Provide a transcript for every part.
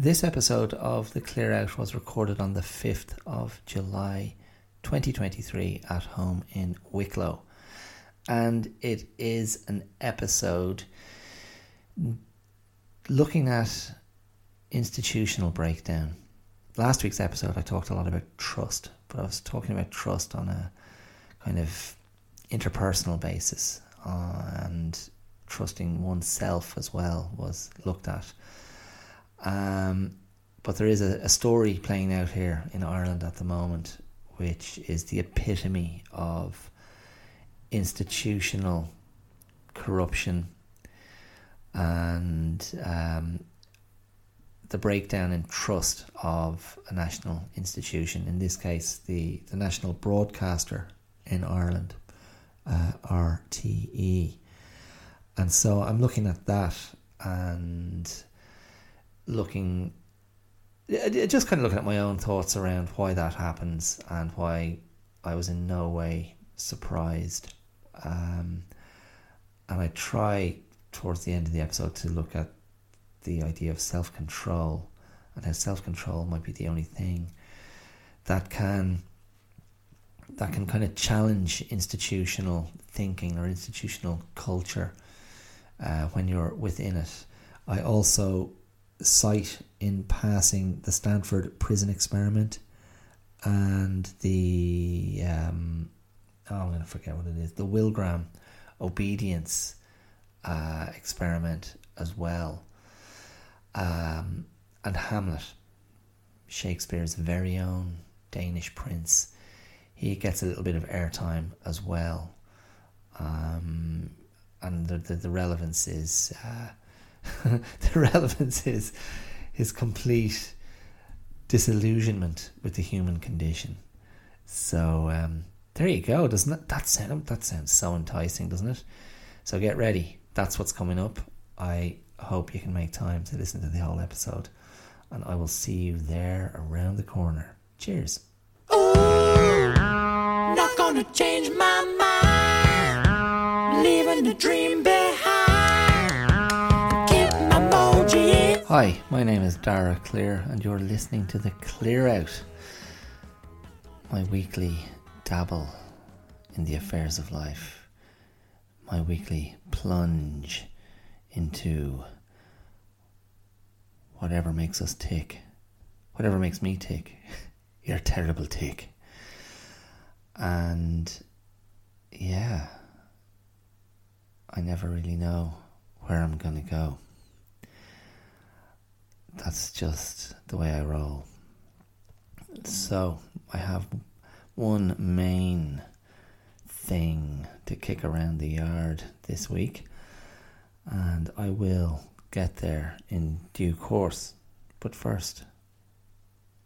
This episode of The Clear Out was recorded on the 5th of July 2023 at home in Wicklow. And it is an episode looking at institutional breakdown. Last week's episode, I talked a lot about trust, but I was talking about trust on a kind of interpersonal basis uh, and trusting oneself as well was looked at. Um, but there is a, a story playing out here in Ireland at the moment, which is the epitome of institutional corruption and um, the breakdown in trust of a national institution, in this case, the, the national broadcaster in Ireland, uh, RTE. And so I'm looking at that and looking just kind of looking at my own thoughts around why that happens and why I was in no way surprised. Um, and I try towards the end of the episode to look at the idea of self control and how self control might be the only thing that can that can kind of challenge institutional thinking or institutional culture uh, when you're within it. I also cite in passing the Stanford prison experiment and the um, oh, I'm going to forget what it is the Milgram obedience uh, experiment as well, um, and Hamlet, Shakespeare's very own Danish prince. He gets a little bit of airtime as well, um, and the, the, the relevance is. Uh, the relevance is his complete disillusionment with the human condition. So um, there you go. Doesn't that, that sound that sounds so enticing, doesn't it? So get ready. That's what's coming up. I hope you can make time to listen to the whole episode, and I will see you there around the corner. Cheers. Ooh, not gonna change my mind. Leaving the dream Hi, my name is Dara Clear, and you're listening to The Clear Out, my weekly dabble in the affairs of life, my weekly plunge into whatever makes us tick, whatever makes me tick. You're terrible tick. And yeah, I never really know where I'm going to go that's just the way I roll. So I have one main thing to kick around the yard this week, and I will get there in due course. But first,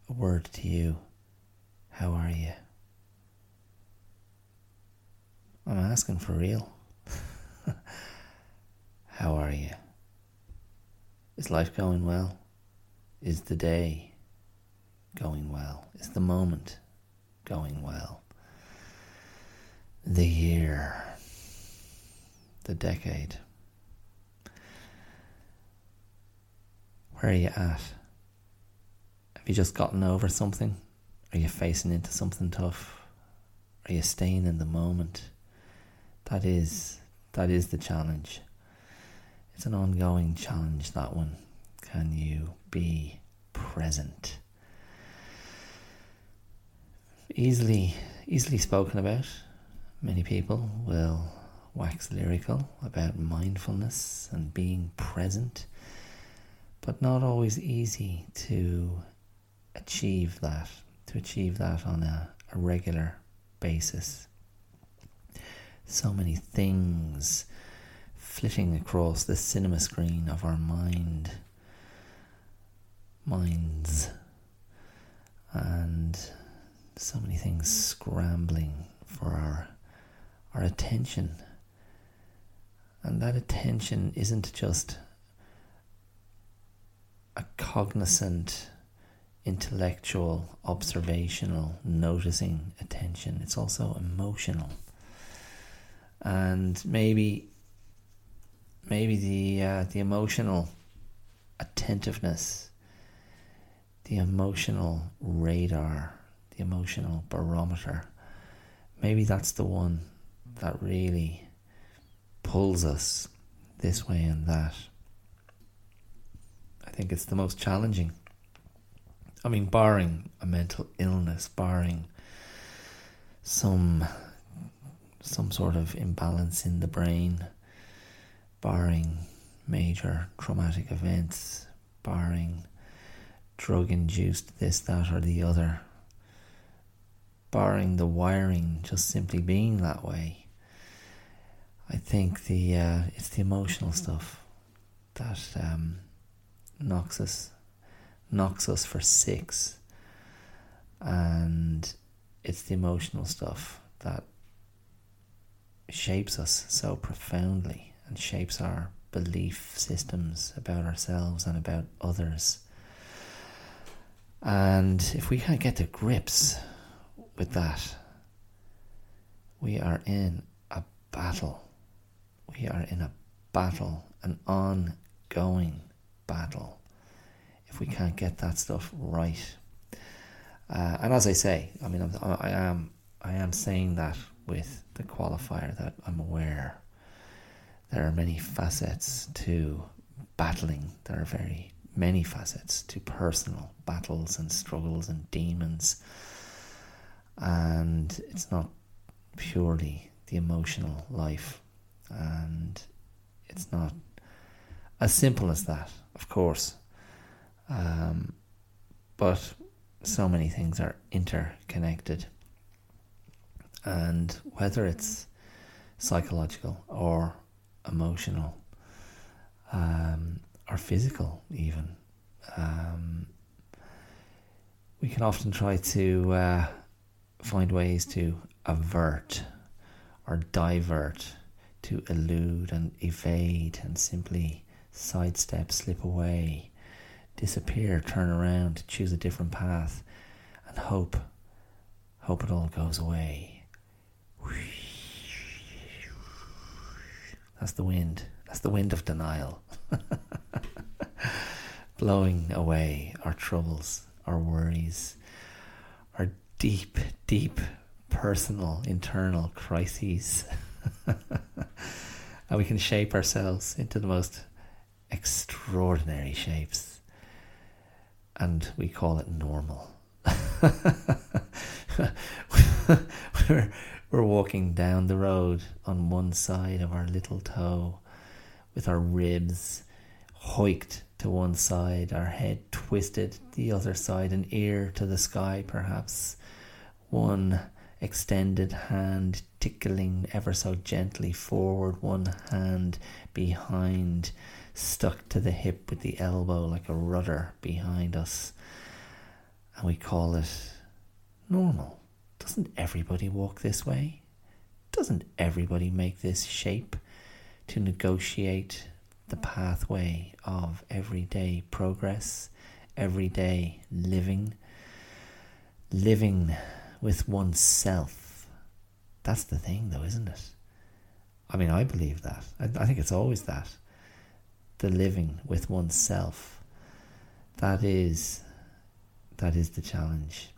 a word to you. How are you? I'm asking for real. How are you? Is life going well? Is the day going well? Is the moment going well? The year, the decade. Where are you at? Have you just gotten over something? Are you facing into something tough? Are you staying in the moment? That is that is the challenge. It's an ongoing challenge that one. Can you be present? Easily, easily spoken about. Many people will wax lyrical about mindfulness and being present, but not always easy to achieve that, to achieve that on a, a regular basis. So many things flitting across the cinema screen of our mind minds. And so many things scrambling for our our attention. And that attention isn't just a cognizant intellectual observational noticing attention. It's also emotional. And maybe maybe the uh, the emotional attentiveness the emotional radar, the emotional barometer. Maybe that's the one that really pulls us this way and that. I think it's the most challenging. I mean, barring a mental illness, barring some some sort of imbalance in the brain, barring major traumatic events, barring drug induced this, that, or the other, barring the wiring just simply being that way. I think the uh, it's the emotional stuff that um, knocks us knocks us for six, and it's the emotional stuff that shapes us so profoundly and shapes our belief systems about ourselves and about others. And if we can't get to grips with that, we are in a battle. We are in a battle, an ongoing battle, if we can't get that stuff right. Uh, and as I say, I mean, I'm, I am, I am saying that with the qualifier that I'm aware there are many facets to battling. There are very many facets to personal battles and struggles and demons. And it's not purely the emotional life. And it's not as simple as that, of course. Um, but so many things are interconnected. And whether it's psychological or emotional um, or physical, even. Um, we can often try to uh, find ways to avert or divert, to elude and evade and simply sidestep, slip away, disappear, turn around, choose a different path, and hope, hope it all goes away. That's the wind. That's the wind of denial. Blowing away our troubles, our worries, our deep, deep personal, internal crises. and we can shape ourselves into the most extraordinary shapes. And we call it normal. we're, we're walking down the road on one side of our little toe with our ribs hoiked to one side, our head twisted the other side, an ear to the sky, perhaps. One extended hand tickling ever so gently forward, one hand behind, stuck to the hip with the elbow like a rudder behind us. And we call it normal. Doesn't everybody walk this way? Doesn't everybody make this shape to negotiate the pathway of everyday progress, everyday living, living with oneself? That's the thing, though, isn't it? I mean, I believe that. I, I think it's always that. The living with oneself. That is, that is the challenge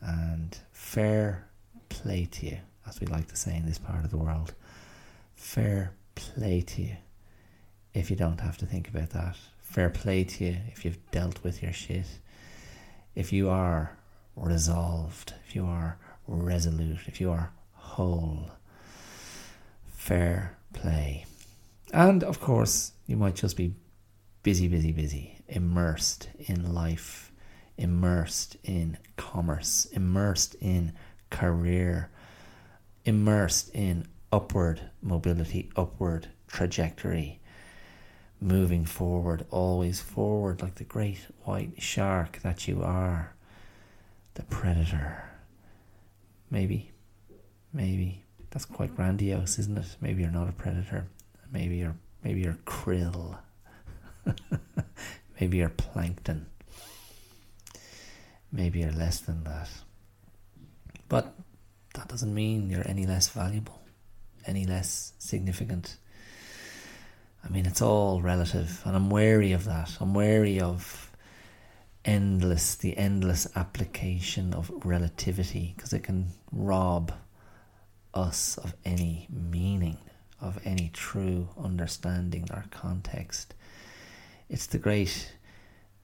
and fair play to you, as we like to say in this part of the world. Fair play to you if you don't have to think about that. Fair play to you if you've dealt with your shit. If you are resolved, if you are resolute, if you are whole. Fair play. And of course, you might just be busy, busy, busy, immersed in life immersed in commerce, immersed in career, immersed in upward mobility, upward trajectory, moving forward, always forward like the great white shark that you are, the predator. Maybe, maybe that's quite grandiose, isn't it? Maybe you're not a predator. Maybe you're maybe you're krill. maybe you're plankton maybe you're less than that. But that doesn't mean you're any less valuable, any less significant. I mean, it's all relative, and I'm wary of that. I'm wary of endless, the endless application of relativity, because it can rob us of any meaning, of any true understanding or context. It's the great,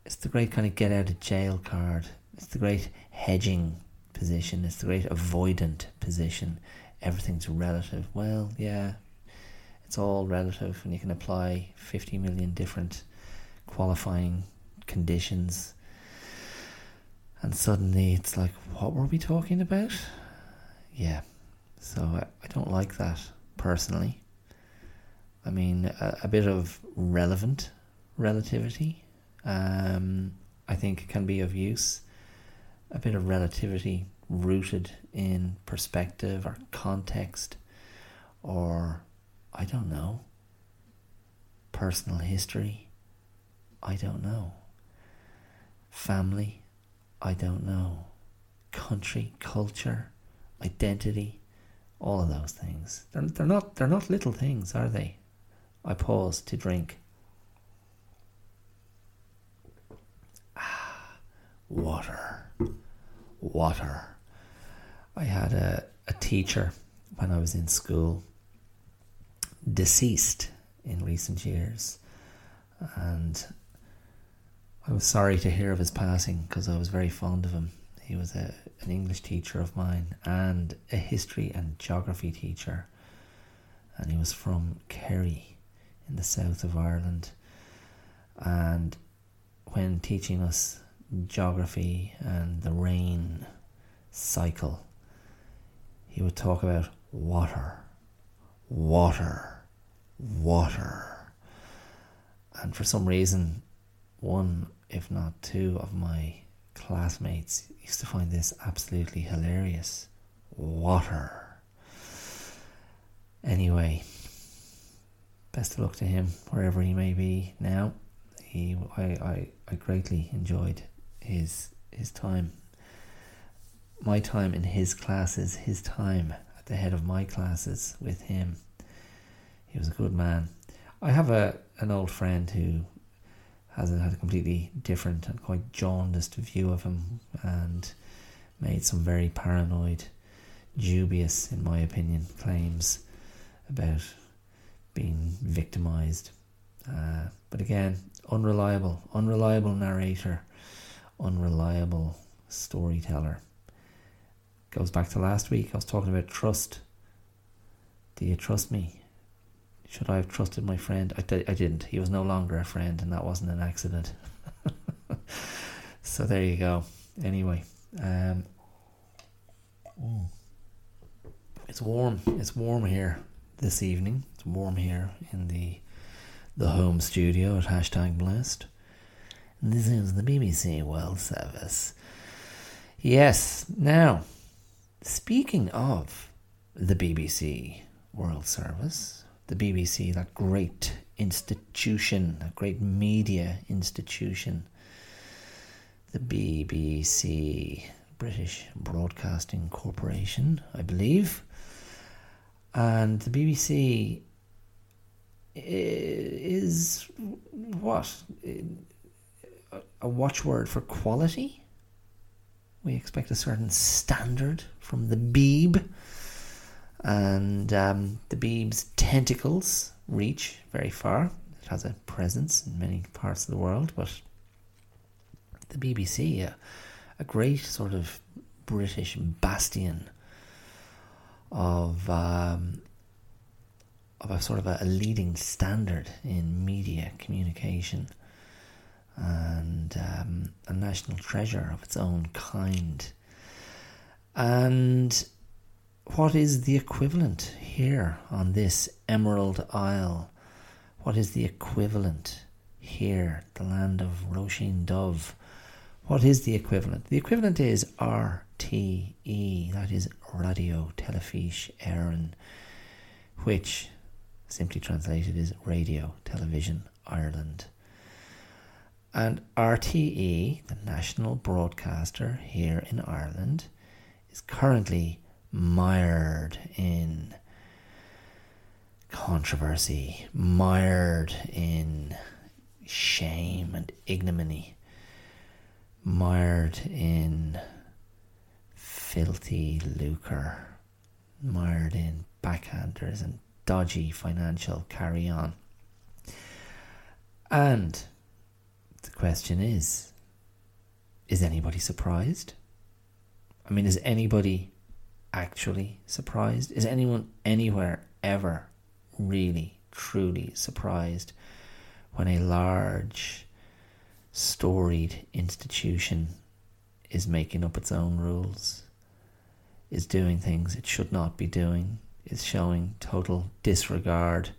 it's the great kind of get out of jail card. It's the great hedging position. It's the great avoidant position. Everything's relative. Well, yeah, it's all relative, and you can apply 50 million different qualifying conditions. And suddenly it's like, what were we talking about? Yeah, so I, I don't like that personally. I mean, a, a bit of relevant relativity, um, I think, can be of use. A bit of relativity rooted in perspective or context or, I don't know, personal history. I don't know. Family. I don't know. Country, culture, identity, all of those things. They're, they're not they're not little things, are they? I pause to drink. Ah, water. Water. I had a, a teacher when I was in school, deceased in recent years, and I was sorry to hear of his passing because I was very fond of him. He was a, an English teacher of mine and a history and geography teacher, and he was from Kerry in the south of Ireland. And when teaching us geography and the rain cycle, he would talk about water, water, water. And for some reason, one, if not two, of my classmates used to find this absolutely hilarious. Water. Anyway, best of luck to him wherever he may be now. He, I, I, I greatly enjoyed his his time my time in his classes, his time at the head of my classes with him. He was a good man. I have a an old friend who has had a completely different and quite jaundiced view of him and made some very paranoid, dubious, in my opinion, claims about being victimized. Uh, but again, unreliable, unreliable narrator, unreliable storyteller. Goes back to last week. I was talking about trust. Do you trust me? Should I have trusted my friend? I didn't. He was no longer a friend, and that wasn't an accident. so there you go. Anyway, um, it's warm. It's warm here this evening. It's warm here in the the home studio at hashtag blessed. This is the BBC World Service. Yes. Now, Speaking of the BBC World Service, the BBC, that great institution, that great media institution, the BBC, British Broadcasting Corporation, I believe, and the BBC is what? A watchword for quality? We expect a certain standard from the Beeb, and um, the Beeb's tentacles reach very far. It has a presence in many parts of the world, but the BBC, a, a great sort of British bastion of um, of a sort of a, a leading standard in media communication and um, a national treasure of its own kind. And what is the equivalent here on this Emerald Isle? What is the equivalent here, the land of Roisin Dubh? What is the equivalent? The equivalent is RTE, that is Radio Teilifís Éireann, which simply translated is Radio Television Ireland. And RTE, the national broadcaster here in Ireland, is currently mired in controversy, mired in shame and ignominy mired in filthy lucre, mired in backhanders and dodgy financial carry on. And the question is is anybody surprised? I mean, is anybody actually surprised? Is anyone anywhere ever really, truly surprised when a large, storied institution is making up its own rules, is doing things it should not be doing, is showing total disregard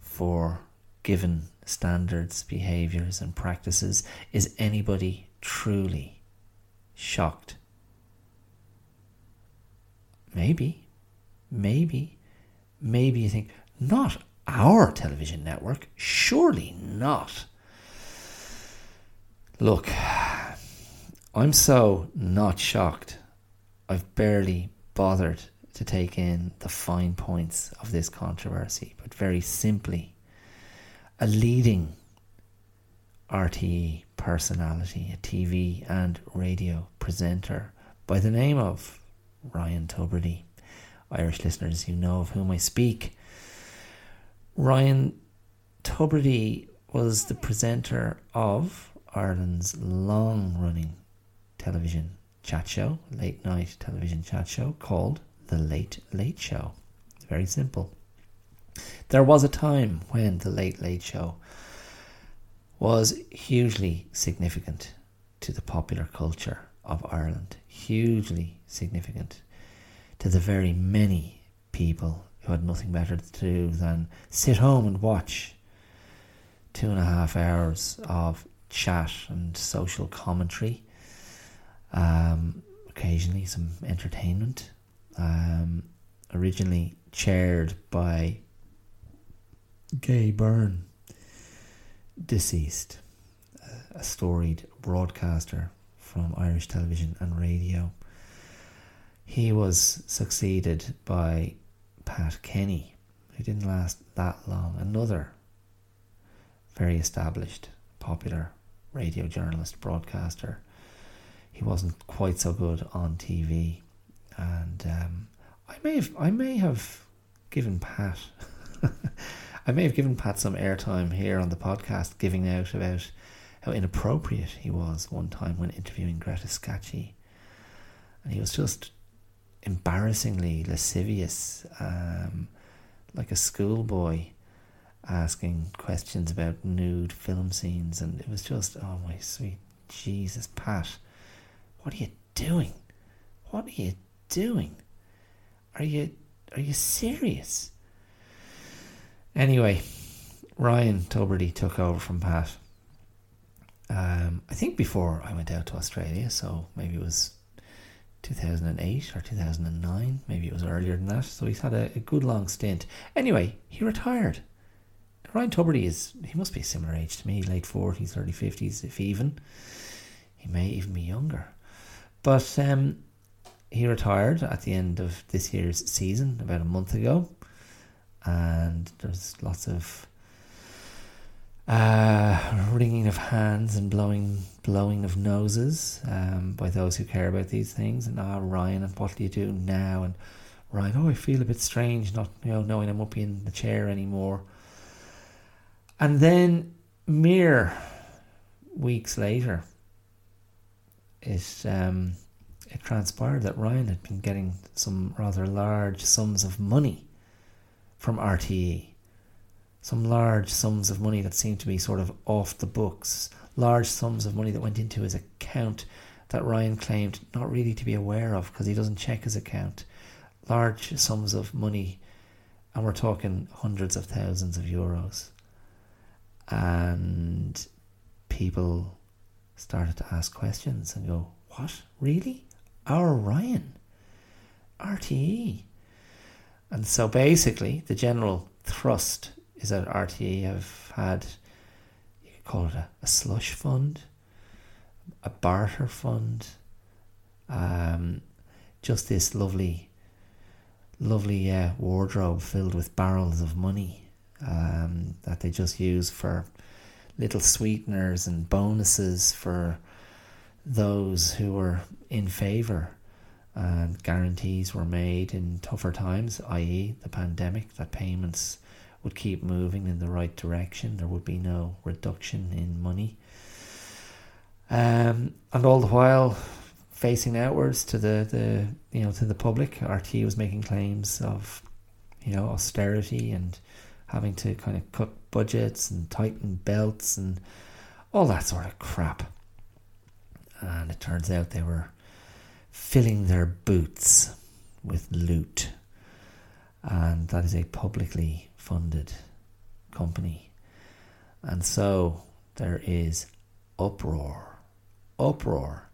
for given standards, behaviours, and practices? Is anybody truly shocked? Maybe, maybe, maybe you think, not our television network, surely not. Look, I'm so not shocked. I've barely bothered to take in the fine points of this controversy, but very simply, a leading RTE personality, a TV and radio presenter by the name of Ryan Tubridy. Irish listeners, you know of whom I speak. Ryan Tubridy was the presenter of Ireland's long running television chat show, late night television chat show called The Late Late Show. It's Very simple. There was a time when The Late Late Show was hugely significant to the popular culture of Ireland, hugely significant to the very many people who had nothing better to do than sit home and watch two and a half hours of chat and social commentary, um, occasionally some entertainment. Um, originally chaired by Gay Byrne, deceased, a storied broadcaster from Irish television and radio. He was succeeded by Pat Kenny, who didn't last that long, another very established, popular radio journalist, broadcaster. He wasn't quite so good on TV, and um, I may have I may have given Pat I may have given Pat some airtime here on the podcast, giving out about how inappropriate he was one time when interviewing Greta Scacchi, and he was just embarrassingly lascivious, um, like a schoolboy asking questions about nude film scenes, and it was just, oh my sweet Jesus, Pat, what are you doing? What are you doing? Are you are you serious? Anyway, Ryan Tubridy took over from Pat. Um, I think before I went out to Australia, so maybe it was 2008 or 2009, maybe it was earlier than that. So he's had a, a good long stint. Anyway, he retired. Ryan Tubridy is, he must be a similar age to me, late 40s, early 50s, if even. He may even be younger. But um, he retired at the end of this year's season, about a month ago. And there's lots of uh, wringing of hands and blowing blowing of noses um, by those who care about these things. And ah, Ryan, and what do you do now? And Ryan, oh, I feel a bit strange not you know knowing I'm up in the chair anymore. And then mere weeks later, it um, it transpired that Ryan had been getting some rather large sums of money from RTE some large sums of money that seemed to be sort of off the books, large sums of money that went into his account that Ryan claimed not really to be aware of because he doesn't check his account. Large sums of money, and we're talking hundreds of thousands of euros. And people started to ask questions and go, What? Really? Our Ryan? RTE? And so basically, the general thrust is that RTE have had, you could call it a, a slush fund, a barter fund, um, just this lovely, lovely uh, wardrobe filled with barrels of money um, that they just use for little sweeteners and bonuses for those who were in favour and guarantees were made in tougher times, i.e., the pandemic, that payments would keep moving in the right direction. There would be no reduction in money. Um, and all the while, facing outwards to the, the you know to the public, RT was making claims of you know austerity and having to kind of cut budgets and tighten belts and all that sort of crap. And it turns out they were filling their boots with loot. And that is a publicly funded company. And so there is uproar, uproar.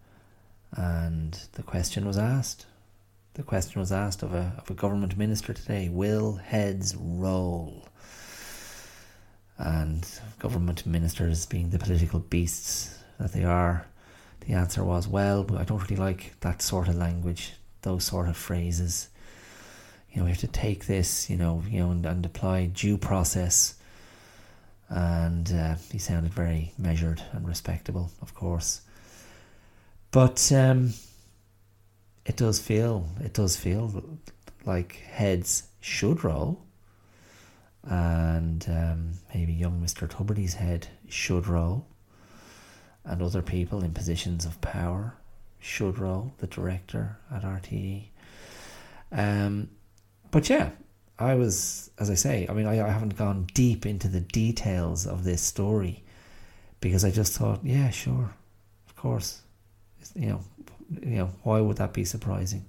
And the question was asked. The question was asked of a, of a government minister today Will heads roll? And government ministers, being the political beasts that they are, the answer was, well, I don't really like that sort of language, those sort of phrases. You know, we have to take this, you know, you know, and, and apply due process. And uh, he sounded very measured and respectable, of course. But um, it does feel, it does feel like heads should roll, and um, maybe young Mister Tubridy's head should roll and other people in positions of power should roll, the director at RTE. Um, but yeah, I was, as I say, I mean, I, I haven't gone deep into the details of this story because I just thought, yeah, sure, of course, you know, you know, why would that be surprising?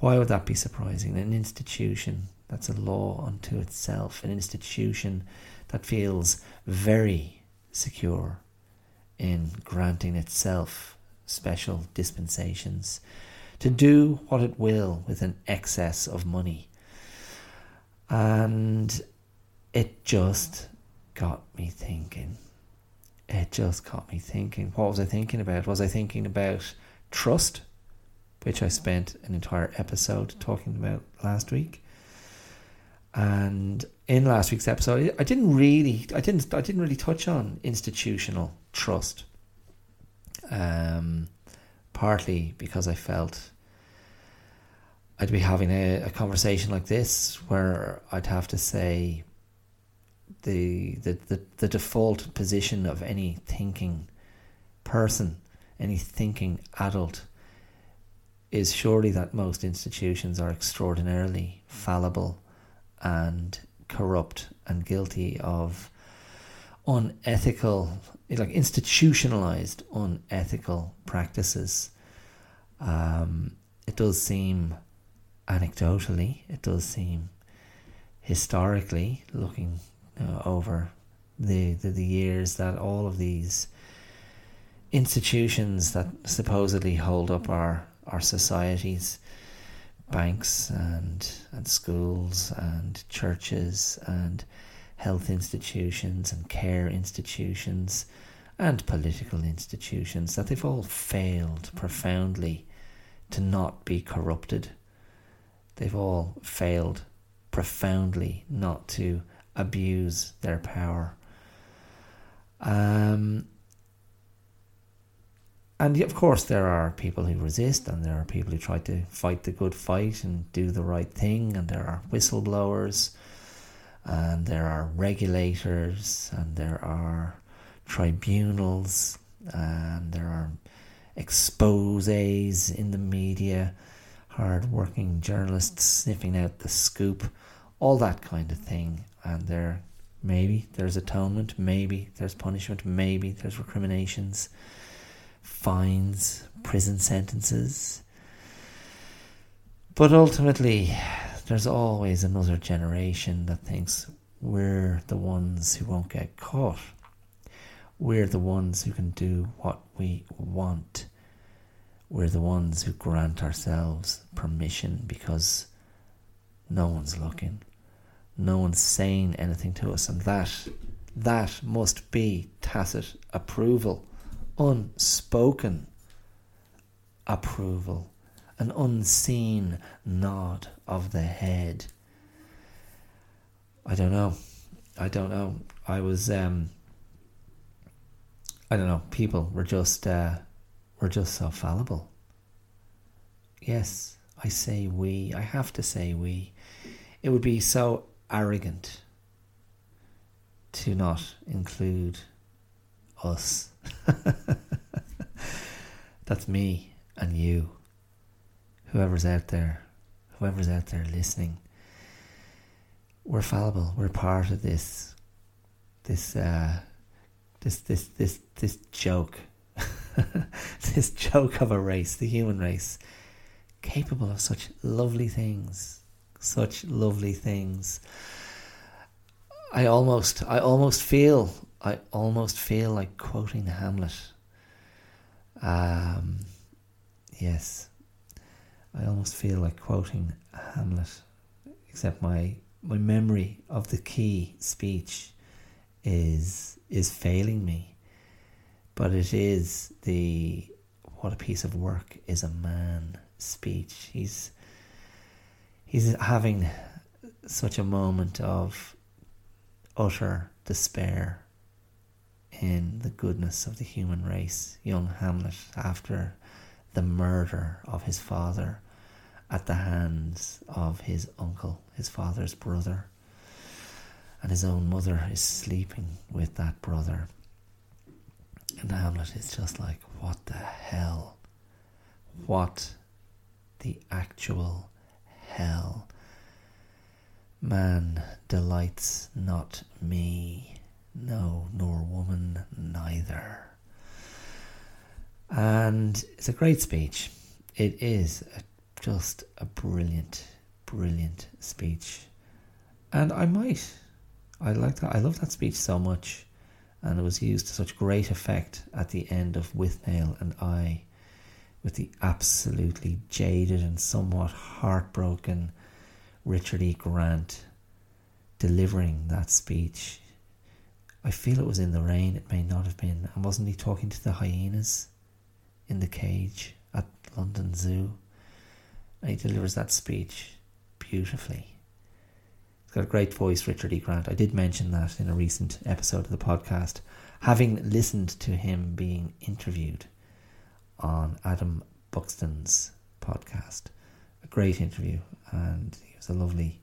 Why would that be surprising? An institution that's a law unto itself, an institution that feels very secure in granting itself special dispensations to do what it will with an excess of money. And it just got me thinking. It just got me thinking. What was I thinking about? Was I thinking about trust, which I spent an entire episode talking about last week? And in last week's episode, I didn't really, I didn't, I didn't really touch on institutional trust. Um, partly because I felt I'd be having a, a conversation like this where I'd have to say the, the, the, the default position of any thinking person, any thinking adult, is surely that most institutions are extraordinarily fallible and corrupt and guilty of unethical, like institutionalized unethical practices. Um, it does seem, anecdotally, it does seem historically, looking uh, over the, the the years, that all of these institutions that supposedly hold up our our societies banks and and schools and churches and health institutions and care institutions and political institutions that they've all failed profoundly to not be corrupted. They've all failed profoundly not to abuse their power. Um, and of course, there are people who resist, and there are people who try to fight the good fight and do the right thing, and there are whistleblowers, and there are regulators, and there are tribunals, and there are exposes in the media, hard working journalists sniffing out the scoop, all that kind of thing. And there, maybe there's atonement, maybe there's punishment, maybe there's recriminations fines, prison sentences. But ultimately, there's always another generation that thinks we're the ones who won't get caught. We're the ones who can do what we want. We're the ones who grant ourselves permission because no one's looking. No one's saying anything to us, and that that must be tacit approval unspoken approval, an unseen nod of the head. I don't know. I don't know. I was, um, I don't know. People were just uh, we're just so fallible. Yes, I say we. I have to say we. It would be so arrogant to not include us. That's me and you. Whoever's out there, whoever's out there listening. We're fallible. We're part of this this uh this this this this joke. this joke of a race, the human race, capable of such lovely things. Such lovely things. I almost I almost feel I almost feel like quoting Hamlet. Um, yes, I almost feel like quoting Hamlet, except my my memory of the key speech is is failing me. But it is the what a piece of work is a man speech. He's he's having such a moment of utter despair in the goodness of the human race. Young Hamlet, after the murder of his father at the hands of his uncle, his father's brother, and his own mother is sleeping with that brother. And Hamlet is just like, what the hell? What the actual hell? Man delights not me, no, nor woman neither. And it's a great speech. It is a, just a brilliant, brilliant speech. And I might, I like that, I love that speech so much. And it was used to such great effect at the end of Withnail and I, with the absolutely jaded and somewhat heartbroken Richard E. Grant delivering that speech. I feel it was in the rain, it may not have been. And wasn't he talking to the hyenas in the cage at London Zoo? And he delivers that speech beautifully. He's got a great voice, Richard E. Grant. I did mention that in a recent episode of the podcast, having listened to him being interviewed on Adam Buxton's podcast. A great interview, and he was a lovely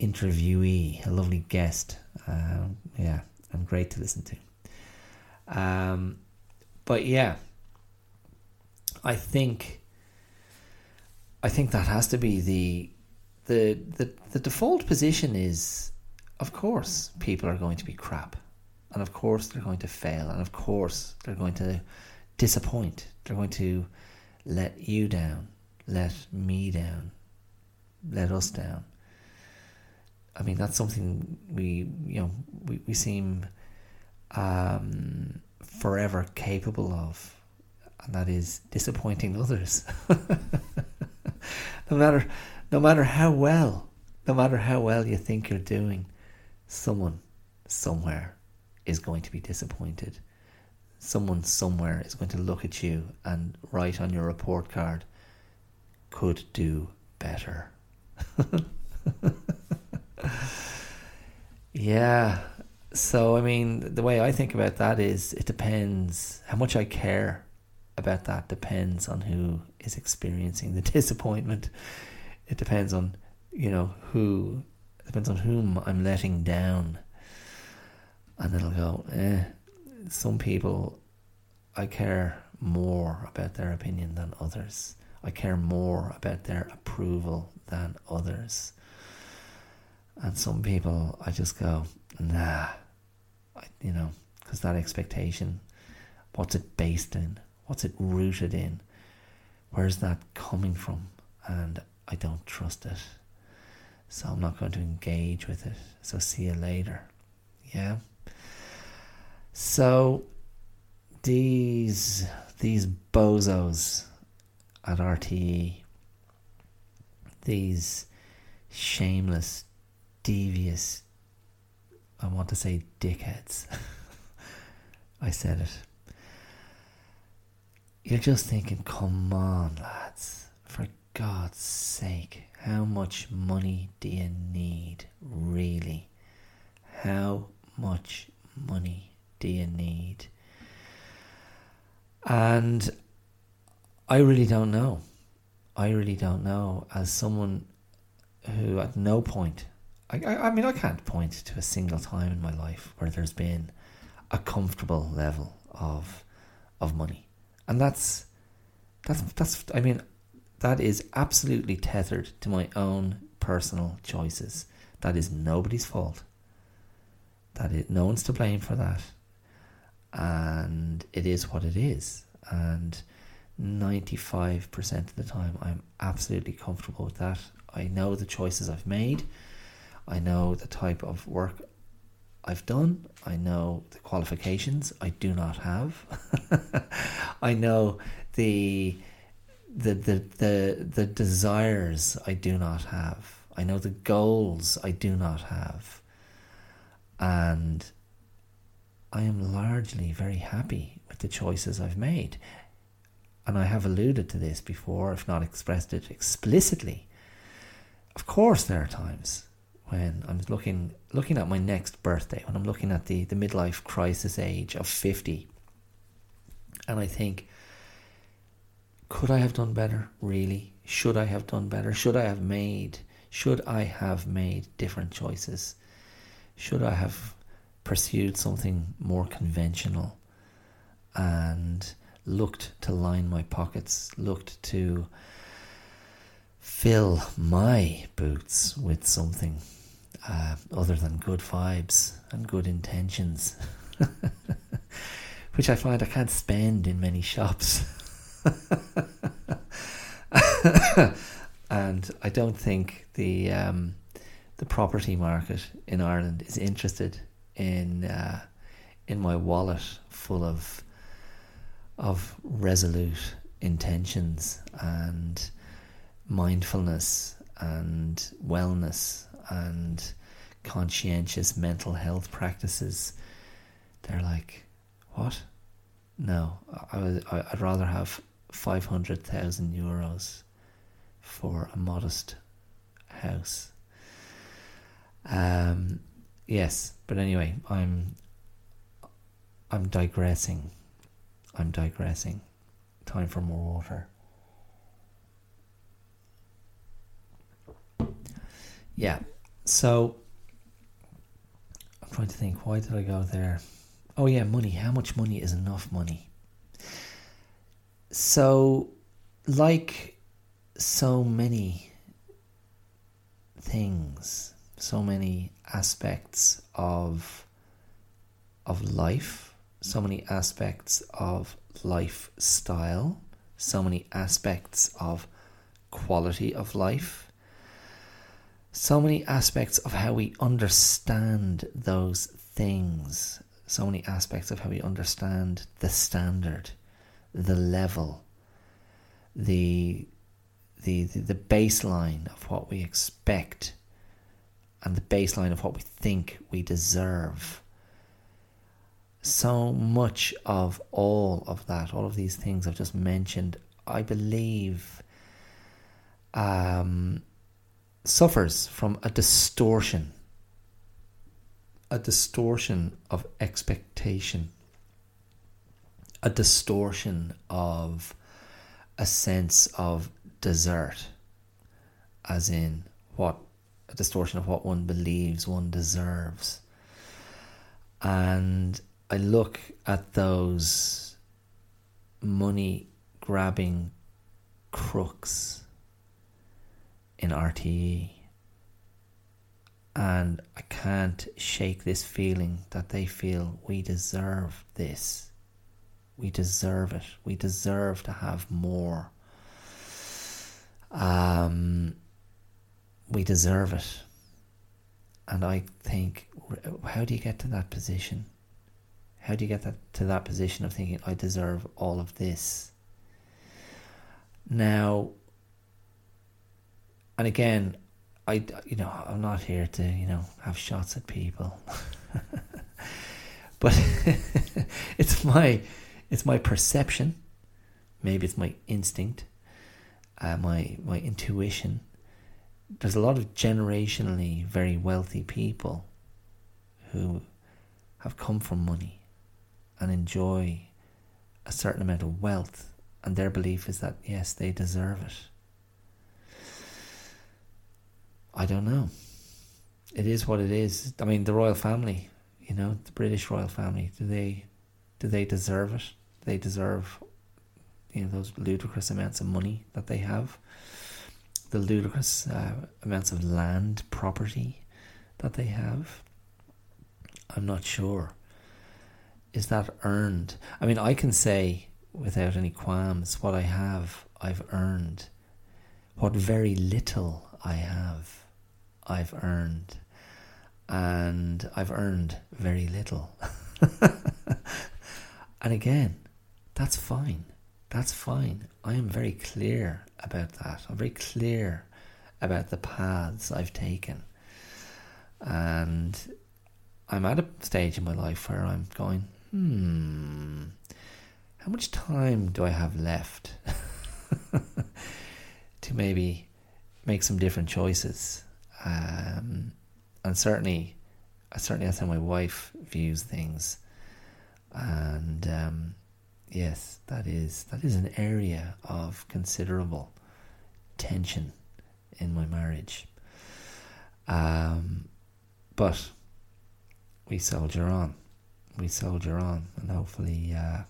interviewee, a lovely guest. Um, yeah, and great to listen to. Um, but yeah, I think I think that has to be the the the the default position is, of course, people are going to be crap, and of course they're going to fail, and of course they're going to disappoint. They're going to let you down, let me down, let us down. I mean, that's something we, you know, we, we seem um, forever capable of, and that is disappointing others. no matter, no matter how well, no matter how well you think you're doing, someone somewhere is going to be disappointed. Someone somewhere is going to look at you and write on your report card, could do better. yeah. So, I mean, the way I think about that is it depends. How much I care about that depends on who is experiencing the disappointment. It depends on, you know, who, depends on whom I'm letting down. And it'll go, eh. Some people, I care more about their opinion than others. I care more about their approval than others. And some people, I just go, nah, I, you know, because that expectation, what's it based in? What's it rooted in? Where's that coming from? And I don't trust it. So I'm not going to engage with it. So see you later. Yeah. So these these bozos at RTE, these shameless, devious, I want to say dickheads. I said it. You're just thinking, come on, lads, for God's sake, how much money do you need, really? How much money do you need? And I really don't know. I really don't know. As someone who at no point, I, I, I mean, I can't point to a single time in my life where there's been a comfortable level of of money, and that's that's that's. I mean, that is absolutely tethered to my own personal choices. That is nobody's fault. That no one's to blame for that, and it is what it is. And ninety five percent of the time, I'm absolutely comfortable with that. I know the choices I've made. I know the type of work I've done. I know the qualifications I do not have. I know the the the the the desires I do not have. I know the goals I do not have. And I am largely very happy with the choices I've made. And I have alluded to this before, if not expressed it explicitly. Of course, there are times when I'm looking looking at my next birthday, when I'm looking at the, the midlife crisis age of 50, and I think, could I have done better? Really? Should I have done better? Should I have made should I have made different choices? Should I have pursued something more conventional and looked to line my pockets, looked to fill my boots with something uh, other than good vibes and good intentions, which I find I can't spend in many shops. and I don't think the um, the property market in Ireland is interested in uh, in my wallet full of of resolute intentions and mindfulness and wellness and conscientious mental health practices. They're like, what? No, I would, I'd rather have five hundred thousand euros for a modest house. Um, yes, but anyway, I'm I'm digressing. I'm digressing. Time for more water. Yeah, so trying to think. Why did I go there? Oh yeah, money. How much money is enough money? So, like so many things, so many aspects of of life, so many aspects of lifestyle, so many aspects of quality of life, so many aspects of how we understand those things, so many aspects of how we understand the standard, the level, the the, the, baseline of what we expect and the baseline of what we think we deserve. So much of all of that, all of these things I've just mentioned, I believe um, suffers from a distortion, a distortion of expectation, a distortion of a sense of desert, as in what a distortion of what one believes one deserves. And I look at those money grabbing crooks in RTE and I can't shake this feeling that they feel we deserve this. We deserve it. We deserve to have more. Um, we deserve it. And I think, how do you get to that position? How do you get that to that position of thinking, I deserve all of this? Now, and again, I, you know, I'm not here to, you know, have shots at people. but it's my, it's my perception. Maybe it's my instinct uh, my my intuition. There's a lot of generationally very wealthy people who have come from money and enjoy a certain amount of wealth, and their belief is that yes, they deserve it. I don't know. It is what it is. I mean, the royal family, you know, the British royal family, do they do they deserve it? They deserve you know those ludicrous amounts of money that they have, the ludicrous uh, amounts of land property that they have. I'm not sure. Is that earned? I mean, I can say without any qualms what I have, I've earned. What very little I have, I've earned. And I've earned very little. and again, that's fine. That's fine. I am very clear about that. I'm very clear about the paths I've taken. And I'm at a stage in my life where I'm going, hmm, how much time do I have left to maybe make some different choices? Um, and certainly, I certainly that's how my wife views things. And um, yes, that is that is an area of considerable tension in my marriage. Um, but we soldier on, we soldier on, and hopefully, uh,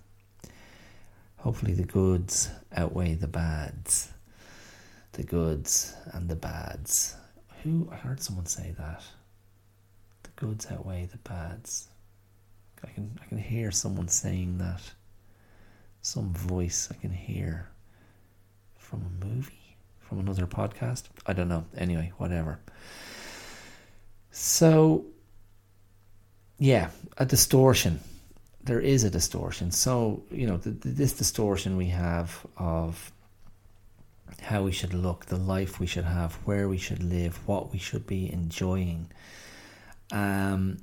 hopefully the goods outweigh the bads, the goods and the bads. Who I heard someone say that. The goods outweigh the bads. I can I can hear someone saying that some voice I can hear from a movie, from another podcast. I don't know. Anyway, whatever. So, yeah, a distortion. There is a distortion. So, you know, the, this distortion we have of how we should look, the life we should have, where we should live, what we should be enjoying. Um,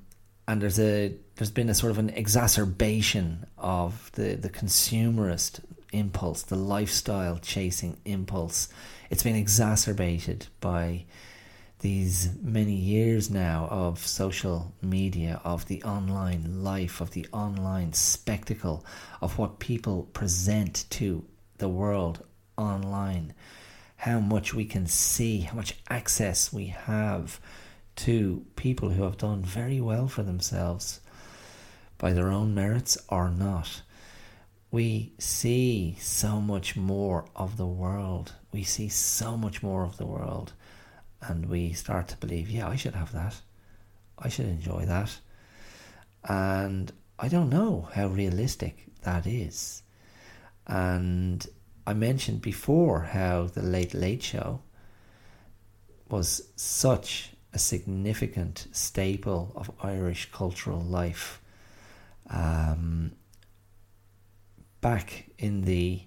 and there's a there's been a sort of an exacerbation of the the consumerist impulse, the lifestyle chasing impulse. It's been exacerbated by these many years now of social media, of the online life, of the online spectacle, of what people present to the world online, how much we can see, how much access we have to people who have done very well for themselves by their own merits or not. We see so much more of the world. We see so much more of the world. And we start to believe, yeah, I should have that. I should enjoy that. And I don't know how realistic that is. And I mentioned before how the Late Late Show was such a significant staple of Irish cultural life. Um, back in the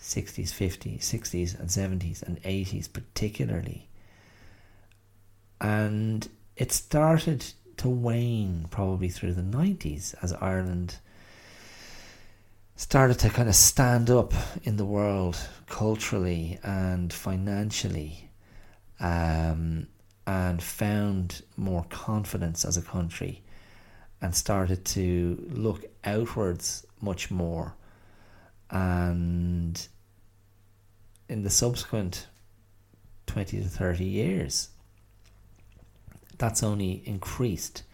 60s, 50s, 60s, and 70s, and 80s, particularly. And it started to wane probably through the 90s as Ireland started to kind of stand up in the world culturally and financially. Um, and found more confidence as a country and started to look outwards much more. And in the subsequent 20 to 30 years, that's only increased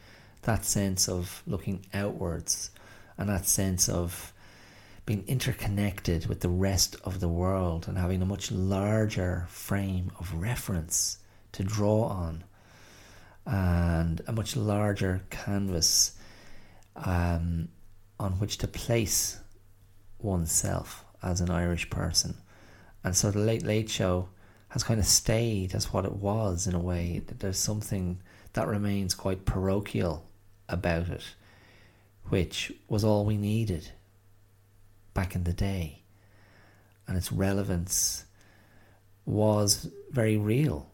that sense of looking outwards and that sense of being interconnected with the rest of the world and having a much larger frame of reference to draw on and a much larger canvas um, on which to place oneself as an Irish person. And so the Late Late Show has kind of stayed as what it was in a way. There's something that remains quite parochial about it, which was all we needed back in the day. And its relevance was very real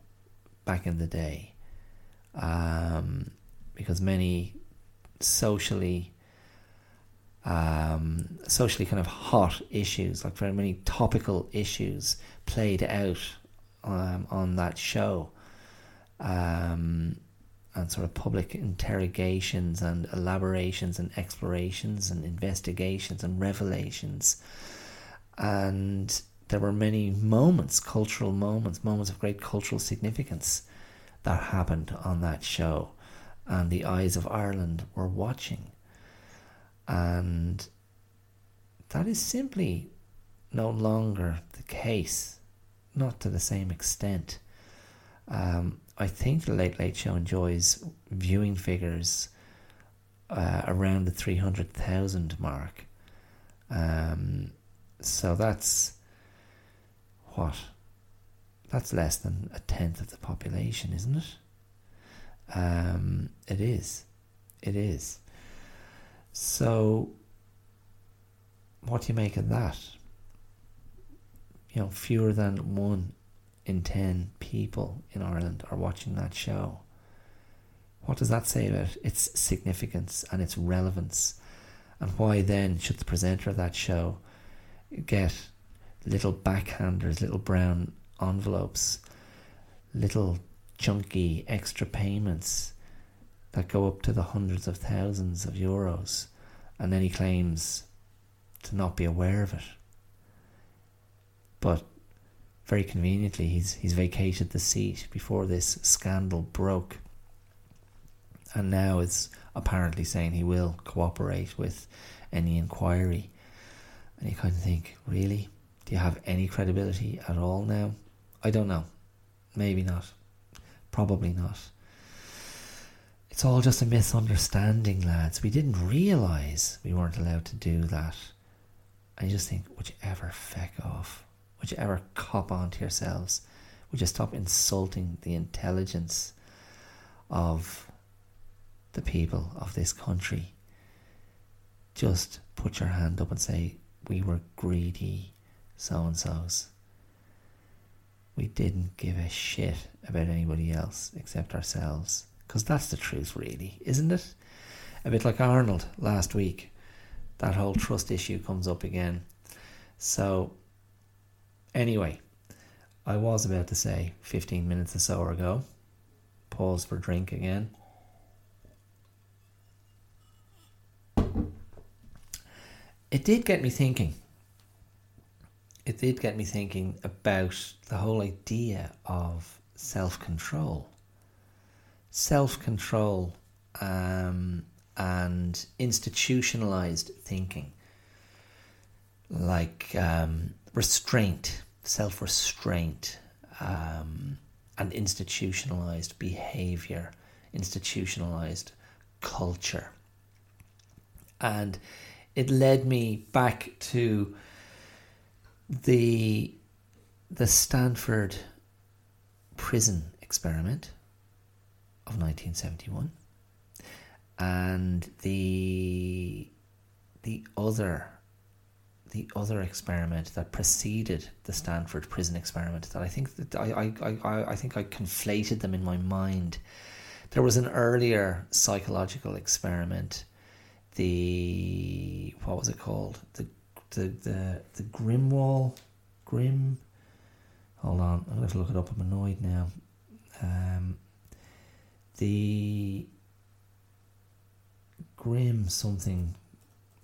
back in the day, um, because many socially um, socially kind of hot issues, like very many topical issues, played out um, on that show. Um, and sort of public interrogations and elaborations and explorations and investigations and revelations. And there were many moments, cultural moments, moments of great cultural significance that happened on that show. And the eyes of Ireland were watching. And that is simply no longer the case, not to the same extent. Um, I think the Late Late Show enjoys viewing figures uh, around the 300,000 mark. Um, so that's what? That's less than a tenth of the population, isn't it? Um, it is. It is. So, what do you make of that? You know, fewer than one in 10 people in Ireland are watching that show. What does that say about its significance and its relevance? And why then should the presenter of that show get little backhanders, little brown envelopes, little chunky extra payments that go up to the hundreds of thousands of euros, and then he claims to not be aware of it? But very conveniently, he's he's vacated the seat before this scandal broke, and now is apparently saying he will cooperate with any inquiry. And you kind of think, really, do you have any credibility at all now? I don't know. Maybe not. Probably not. It's all just a misunderstanding, lads. We didn't realise we weren't allowed to do that. I just think, would you ever feck off? Would you ever cop on to yourselves? Would you stop insulting the intelligence of the people of this country? Just put your hand up and say, We were greedy so and so's. We didn't give a shit about anybody else except ourselves. Because that's the truth, really, isn't it? A bit like Arnold last week. That whole trust issue comes up again. So Anyway, I was about to say 15 minutes or so ago. Pause for drink again. It did get me thinking. It did get me thinking about the whole idea of self control. Self control um, and institutionalized thinking. Like um, restraint, self restraint, um, and institutionalized behavior, institutionalized culture. And it led me back to the the Stanford prison experiment of 1971 and the the other the other experiment that preceded the Stanford prison experiment that I think that I, I, I, I think I conflated them in my mind. There was an earlier psychological experiment, the what was it called? The the the, the Grimwall Grim hold on, I'm gonna have to look it up, I'm annoyed now. Um, the Grim something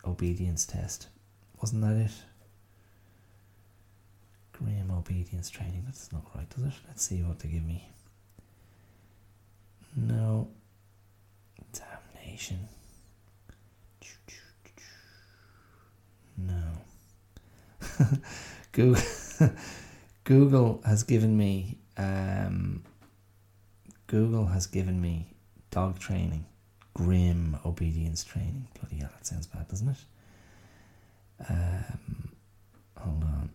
obedience test wasn't that it? Graham obedience training. That's not right, does it? Let's see what they give me. No. Damnation. No. Google, Google has given me um, Google has given me dog training, grim obedience training. Bloody hell, that sounds bad, doesn't it? Um, hold on,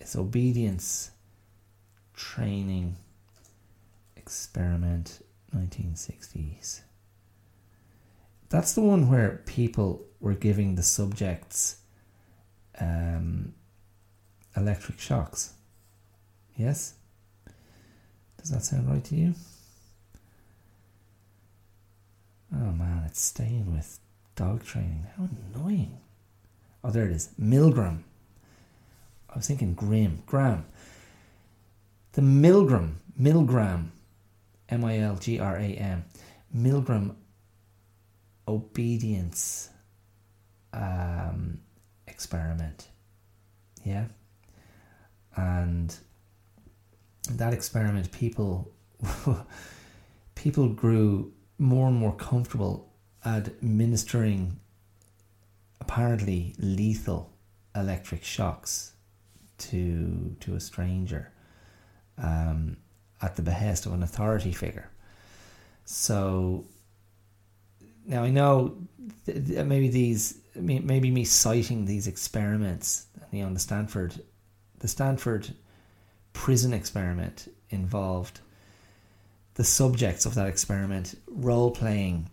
it's obedience training experiment 1960s. That's the one where people were giving the subjects um, electric shocks. Yes? Does that sound right to you? Oh man, it's staying with dog training. How annoying. Oh, there it is. Milgram. I was thinking Grim. Gram. The Milgram, Milgram, M I L G R A M, Milgram obedience um, experiment. Yeah. And that experiment, people people grew more and more comfortable administering apparently lethal electric shocks to to a stranger um, at the behest of an authority figure. So now I know th- maybe these maybe me citing these experiments, you know, the Stanford the Stanford prison experiment involved the subjects of that experiment role playing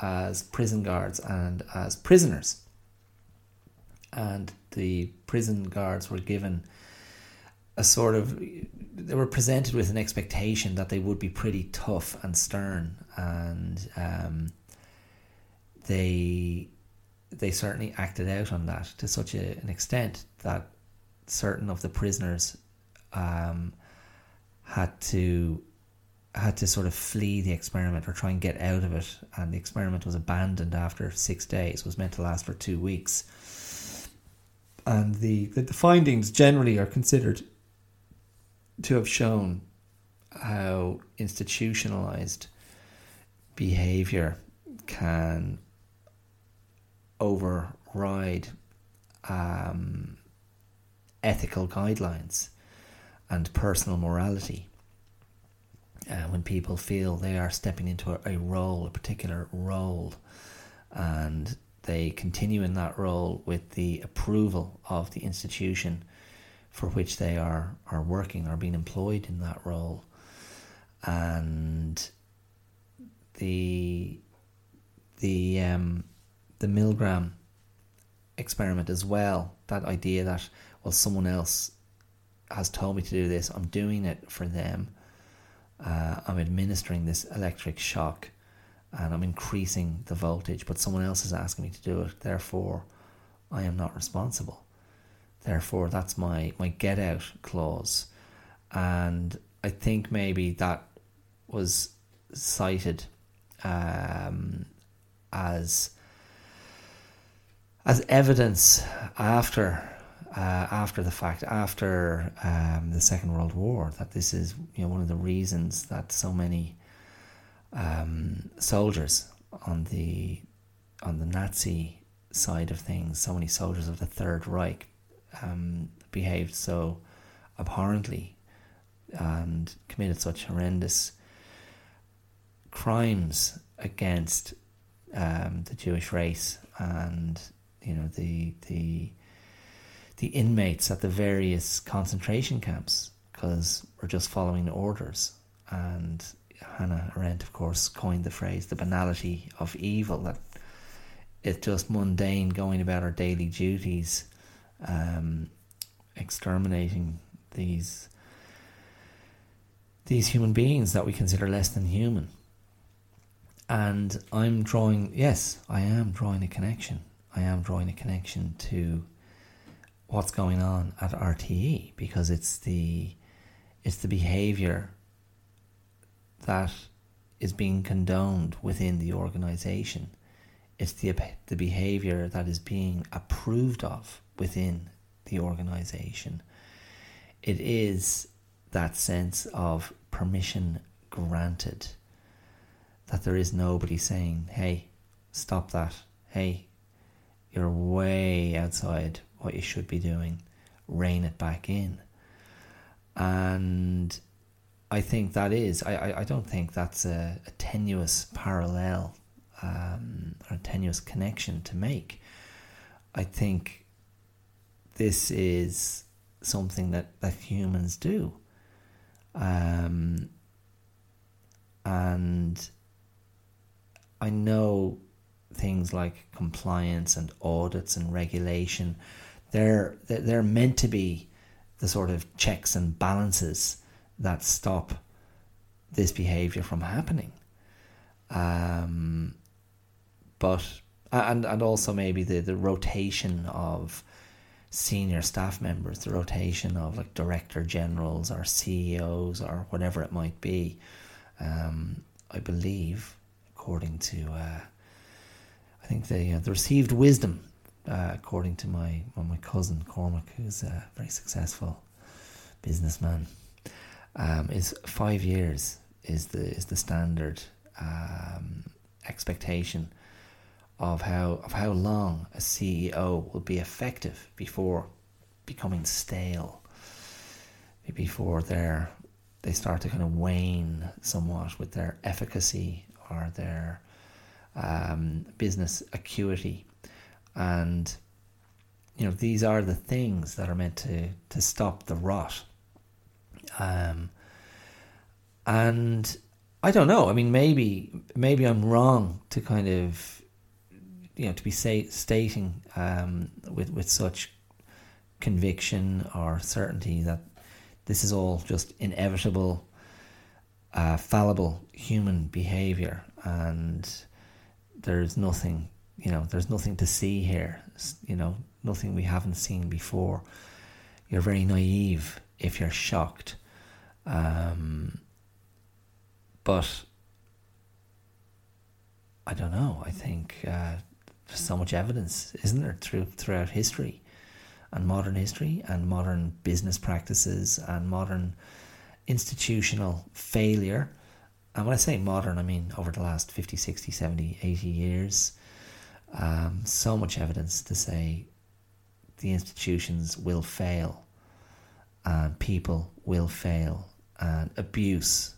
as prison guards and as prisoners. And the prison guards were given a sort of they were presented with an expectation that they would be pretty tough and stern and um, they they certainly acted out on that to such a, an extent that certain of the prisoners um, had to had to sort of flee the experiment or try and get out of it and the experiment was abandoned after six days it was meant to last for two weeks and the, the, the findings generally are considered to have shown how institutionalized behavior can override um, ethical guidelines and personal morality. Uh, when people feel they are stepping into a, a role, a particular role, and they continue in that role with the approval of the institution for which they are, are working or being employed in that role. And the the um, the Milgram experiment as well. That idea that well, someone else has told me to do this. I'm doing it for them. Uh, I'm administering this electric shock, and I'm increasing the voltage. But someone else is asking me to do it. Therefore, I am not responsible. Therefore, that's my my get out clause, and I think maybe that was cited um, as as evidence after uh, after the fact, after um, the Second World War, that this is you know one of the reasons that so many um, soldiers on the on the Nazi side of things, so many soldiers of the Third Reich um, behaved so abhorrently and committed such horrendous crimes against um, the Jewish race and you know the the the inmates at the various concentration camps because we're just following orders. And Hannah Arendt of course coined the phrase the banality of evil that it's just mundane going about our daily duties um, exterminating these these human beings that we consider less than human. And I'm drawing yes I am drawing a connection. I am drawing a connection to what's going on at RTE because it's the it's the behavior that is being condoned within the organization. It's the the behavior that is being approved of within the organization. It is that sense of permission granted that there is nobody saying hey stop that. Hey you're way outside what you should be doing, rein it back in. And I think that is, I, I, I don't think that's a, a tenuous parallel um, or a tenuous connection to make. I think this is something that, that humans do. Um, and I know things like compliance and audits and regulation they're they're meant to be the sort of checks and balances that stop this behavior from happening. Um, but and and also maybe the the rotation of senior staff members, the rotation of like director generals or CEOs or whatever it might be. Um, I believe according to, uh, I think they, uh, they received wisdom, uh, according to my, well, my cousin Cormac, who's a very successful businessman, um, is five years is the is the standard um, expectation of how of how long a CEO will be effective before becoming stale, before they're they start to kind of wane somewhat with their efficacy or their um, business acuity, and you know these are the things that are meant to to stop the rot. Um, and I don't know. I mean, maybe maybe I'm wrong to kind of you know to be say, stating um, with with such conviction or certainty that this is all just inevitable, uh, fallible human behavior, and there's nothing you know there's nothing to see here. You know, nothing we haven't seen before. You're very naive if you're shocked. Um, but I don't know. I think uh, there's so much evidence, isn't there, through throughout history and modern history and modern business practices and modern institutional failure. And when I say modern, I mean over the last 50, 60, 70, 80 years. Um, so much evidence to say the institutions will fail and people will fail and abuse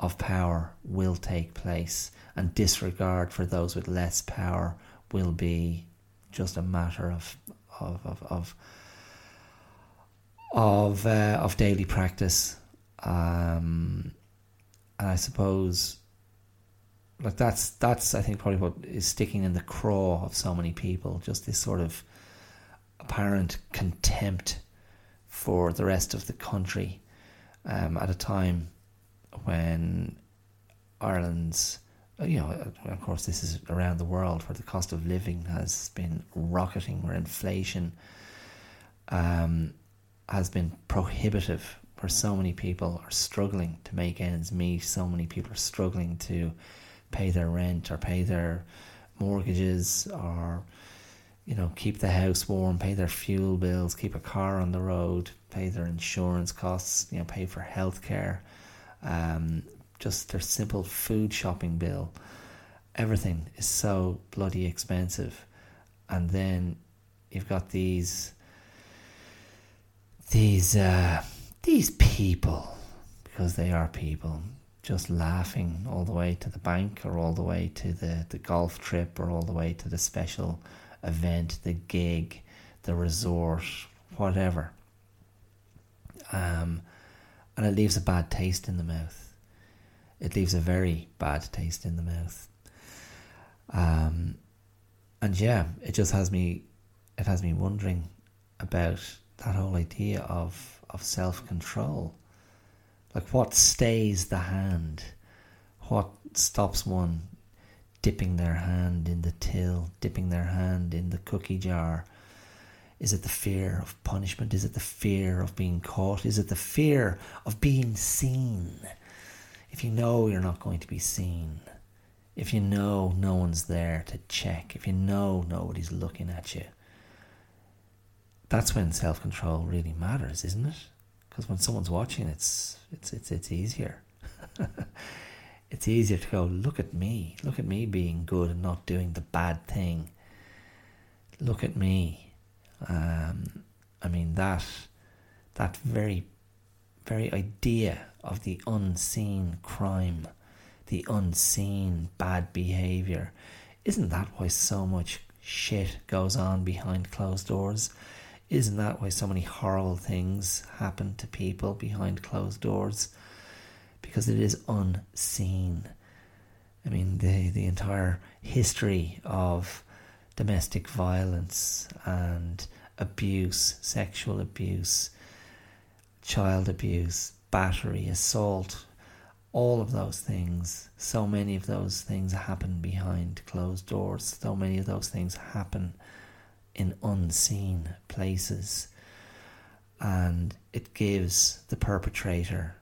of power will take place, and disregard for those with less power will be just a matter of of of of of, uh, of daily practice. Um, and I suppose, like that's that's I think probably what is sticking in the craw of so many people. Just this sort of apparent contempt for the rest of the country um, at a time when Ireland's, uh, you know, of course, this is around the world where the cost of living has been rocketing, where inflation um, has been prohibitive, where so many people are struggling to make ends meet, so many people are struggling to pay their rent or pay their mortgages or you know keep the house warm pay their fuel bills keep a car on the road pay their insurance costs you know pay for healthcare um, just their simple food shopping bill. Everything is so bloody expensive, and then you've got these these uh, these people because they are people just laughing all the way to the bank or all the way to the, the golf trip or all the way to the special event, the gig, the resort, whatever. Um, and it leaves a bad taste in the mouth. It leaves a very bad taste in the mouth. Um, and yeah, it just has me, it has me wondering about that whole idea of of self control. Like what stays the hand? What stops one dipping their hand in the till, dipping their hand in the cookie jar, is it the fear of punishment? Is it the fear of being caught? Is it the fear of being seen? If you know you're not going to be seen, if you know no one's there to check, if you know nobody's looking at you, that's when self control really matters, isn't it? Because when someone's watching, it's it's it's it's easier. it's easier to go, look at me, look at me being good and not doing the bad thing. Look at me. Um, I mean that that very very idea of the unseen crime, the unseen bad behavior, isn't that why so much shit goes on behind closed doors? Isn't that why so many horrible things happen to people behind closed doors? Because it is unseen. I mean, the the entire history of domestic violence and abuse, sexual abuse, child abuse, battery, assault, all of those things, so many of those things happen behind closed doors, so many of those things happen in unseen places. And it gives the perpetrator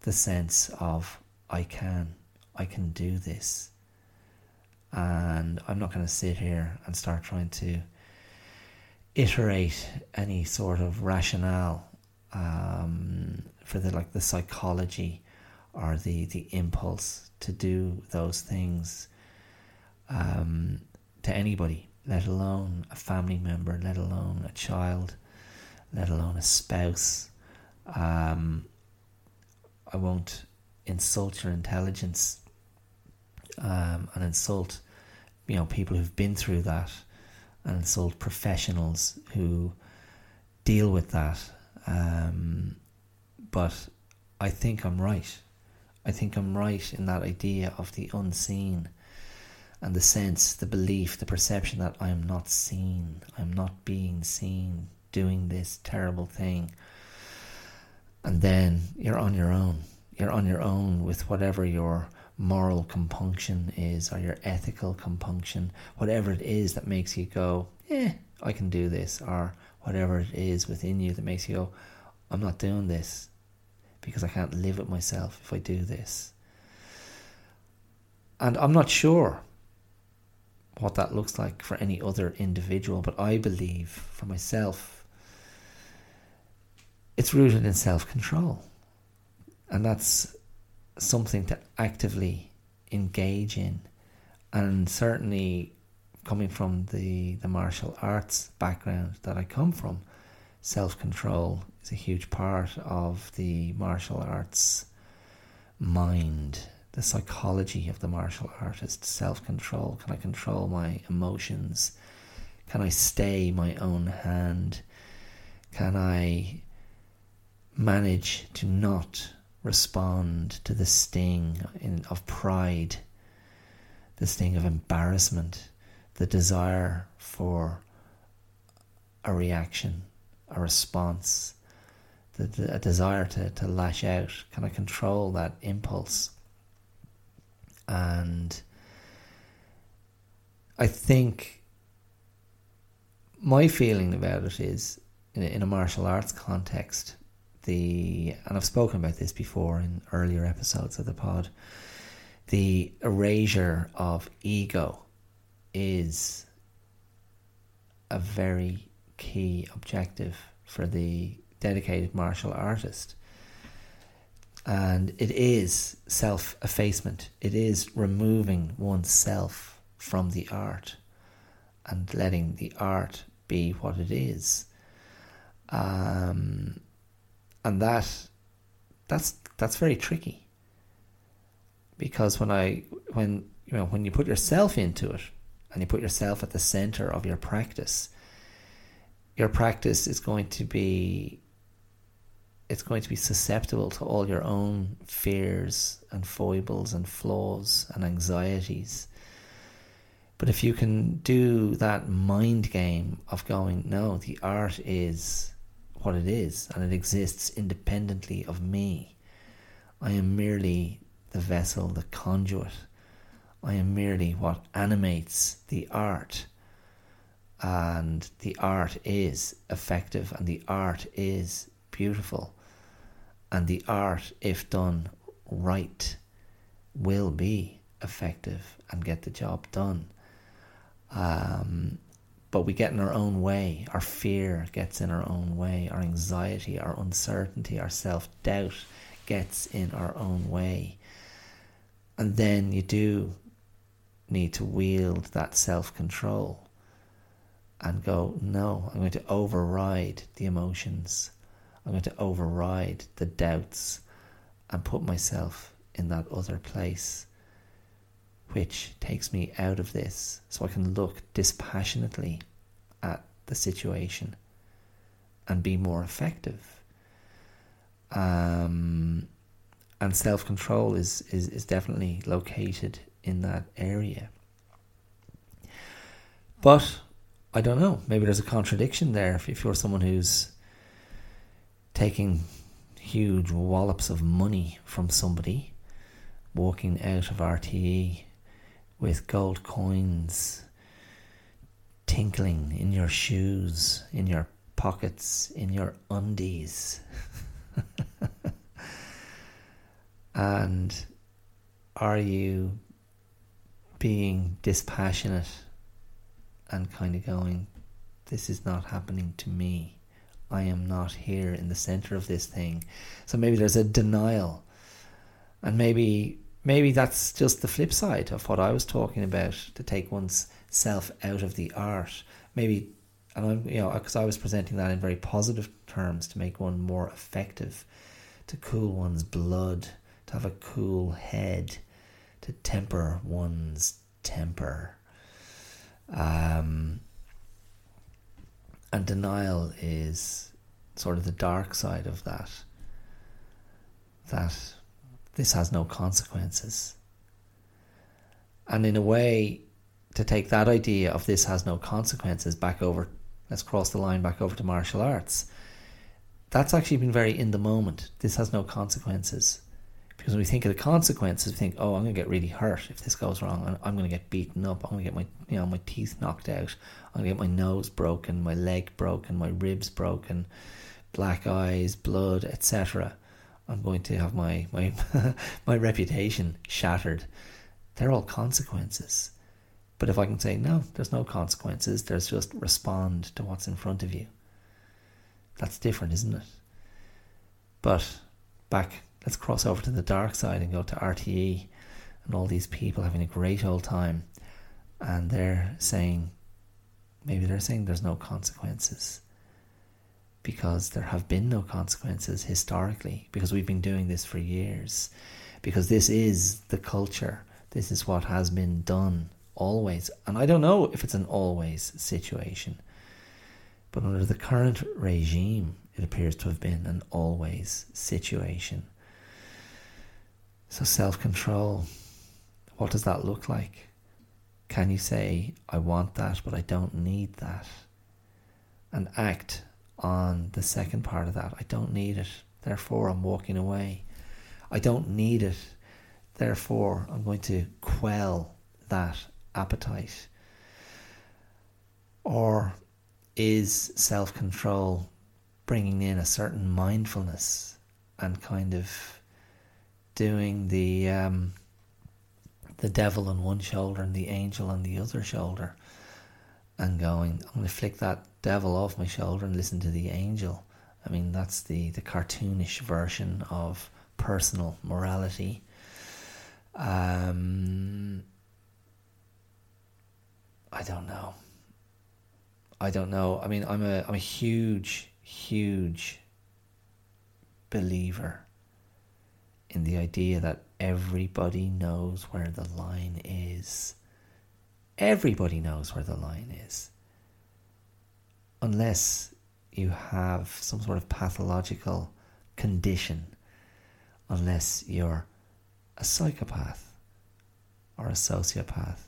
the sense of, I can, I can do this. And I'm not going to sit here and start trying to iterate any sort of rationale um, for the like the psychology or the the impulse to do those things um, to anybody, let alone a family member, let alone a child, let alone a spouse. Um, I won't insult your intelligence um, and insult, you know, people who've been through that, and insult professionals who deal with that. Um, but I think I'm right. I think I'm right in that idea of the unseen and the sense, the belief, the perception that I am not seen, I'm not being seen doing this terrible thing. And then you're on your own. You're on your own with whatever your moral compunction is or your ethical compunction, whatever it is that makes you go, yeah, I can do this, or whatever it is within you that makes you go, I'm not doing this because I can't live with myself if I do this. And I'm not sure what that looks like for any other individual, but I believe for myself, it's rooted in self control. And that's something to actively engage in. And certainly coming from the, the martial arts background that I come from, self control is a huge part of the martial arts mind, the psychology of the martial artist, self control. Can I control my emotions? Can I stay my own hand? Can I manage to not respond to the sting in, of pride, the sting of embarrassment, the desire for a reaction, a response, the, the, a desire to, to lash out? Can I control that impulse? And I think my feeling about it is in a, in a martial arts context, the and I've spoken about this before in earlier episodes of the pod. The erasure of ego is a very key objective for the dedicated martial artist. And it is self effacement, it is removing oneself from the art and letting the art be what it is. Um, and that that's that's very tricky because when I when you know when you put yourself into it and you put yourself at the center of your practice, your practice is going to be it's going to be susceptible to all your own fears and foibles and flaws and anxieties. But if you can do that mind game of going, no, the art is what it is, and it exists independently of me. I am merely the vessel, the conduit. I am merely what animates the art. And the art is effective, and the art is beautiful. And the art, if done right, will be effective and get the job done. Um, but we get in our own way. Our fear gets in our own way. Our anxiety, our uncertainty, our self doubt gets in our own way. And then you do need to wield that self control and go, no, I'm going to override the emotions. I'm going to override the doubts and put myself in that other place which takes me out of this so I can look dispassionately at the situation and be more effective. Um, and self control is, is, is definitely located in that area. But I don't know, maybe there's a contradiction there if, if you're someone who's taking huge wallops of money from somebody, walking out of RTE with gold coins tinkling in your shoes, in your pockets, in your undies. and are you being dispassionate and kind of going, this is not happening to me. I am not here in the center of this thing. So maybe there's a denial. And maybe maybe that's just the flip side of what I was talking about to take one's self out of the art. Maybe and I'm you know because I was presenting that in very positive terms to make one more effective, to cool one's blood, to have a cool head, to temper one's temper. Um, and denial is sort of the dark side of that. That this has no consequences. And in a way, to take that idea of this has no consequences back over, let's cross the line back over to martial arts. That's actually been very in the moment. This has no consequences. Because when we think of the consequences, we think, oh, I'm going to get really hurt if this goes wrong. I'm going to get beaten up. I'm going to get my, you know, my teeth knocked out. I'm going to get my nose broken, my leg broken, my ribs broken, black eyes, blood, etc. I'm going to have my my my reputation shattered. They're all consequences. But if I can say no, there's no consequences. There's just respond to what's in front of you. That's different, isn't it? But back let's cross over to the dark side and go to RTE and all these people having a great old time. And they're saying, maybe they're saying there's no consequences because there have been no consequences historically because we've been doing this for years because this is the culture this is what has been done always and i don't know if it's an always situation but under the current regime it appears to have been an always situation so, self control, what does that look like? Can you say, I want that, but I don't need that? And act on the second part of that. I don't need it, therefore I'm walking away. I don't need it, therefore I'm going to quell that appetite. Or is self control bringing in a certain mindfulness and kind of doing the um, the devil on one shoulder and the angel on the other shoulder, and going, I'm going to flick that devil off my shoulder and listen to the angel. I mean, that's the the cartoonish version of personal morality. Um, I don't know. I don't know. I mean, I'm a I'm a huge, huge believer in the idea that everybody knows where the line is. Everybody knows where the line is. Unless you have some sort of pathological condition, unless you're a psychopath or a sociopath.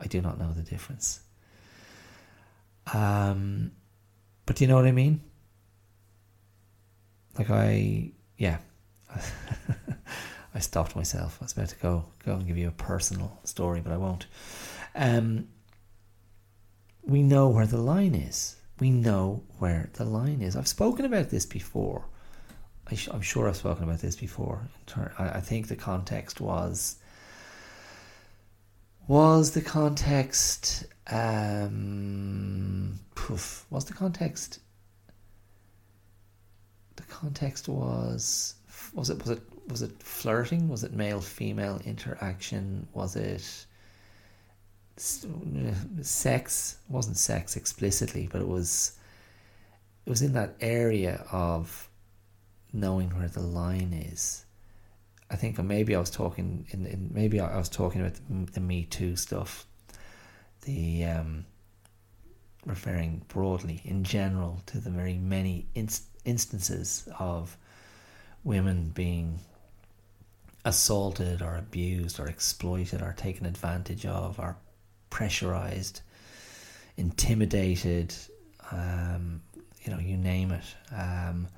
I do not know the difference. Um, but do you know what I mean? Like I, yeah. I stopped myself. I was about to go go and give you a personal story, but I won't. Um, we know where the line is. We know where the line is. I've spoken about this before. I am sure I've spoken about this before. I, I think the context was was the context um, poof, was the context the context was was it was it was it flirting? Was it male female interaction? Was it sex? Wasn't sex explicitly, but it was it was in that area of knowing where the line is. I think maybe I was talking in, in maybe I was talking about the, Me Too stuff, the um, referring broadly in general to the very many inst- instances of women being assaulted or abused or exploited or taken advantage of or pressurized, intimidated, um, you know, you name it. Um,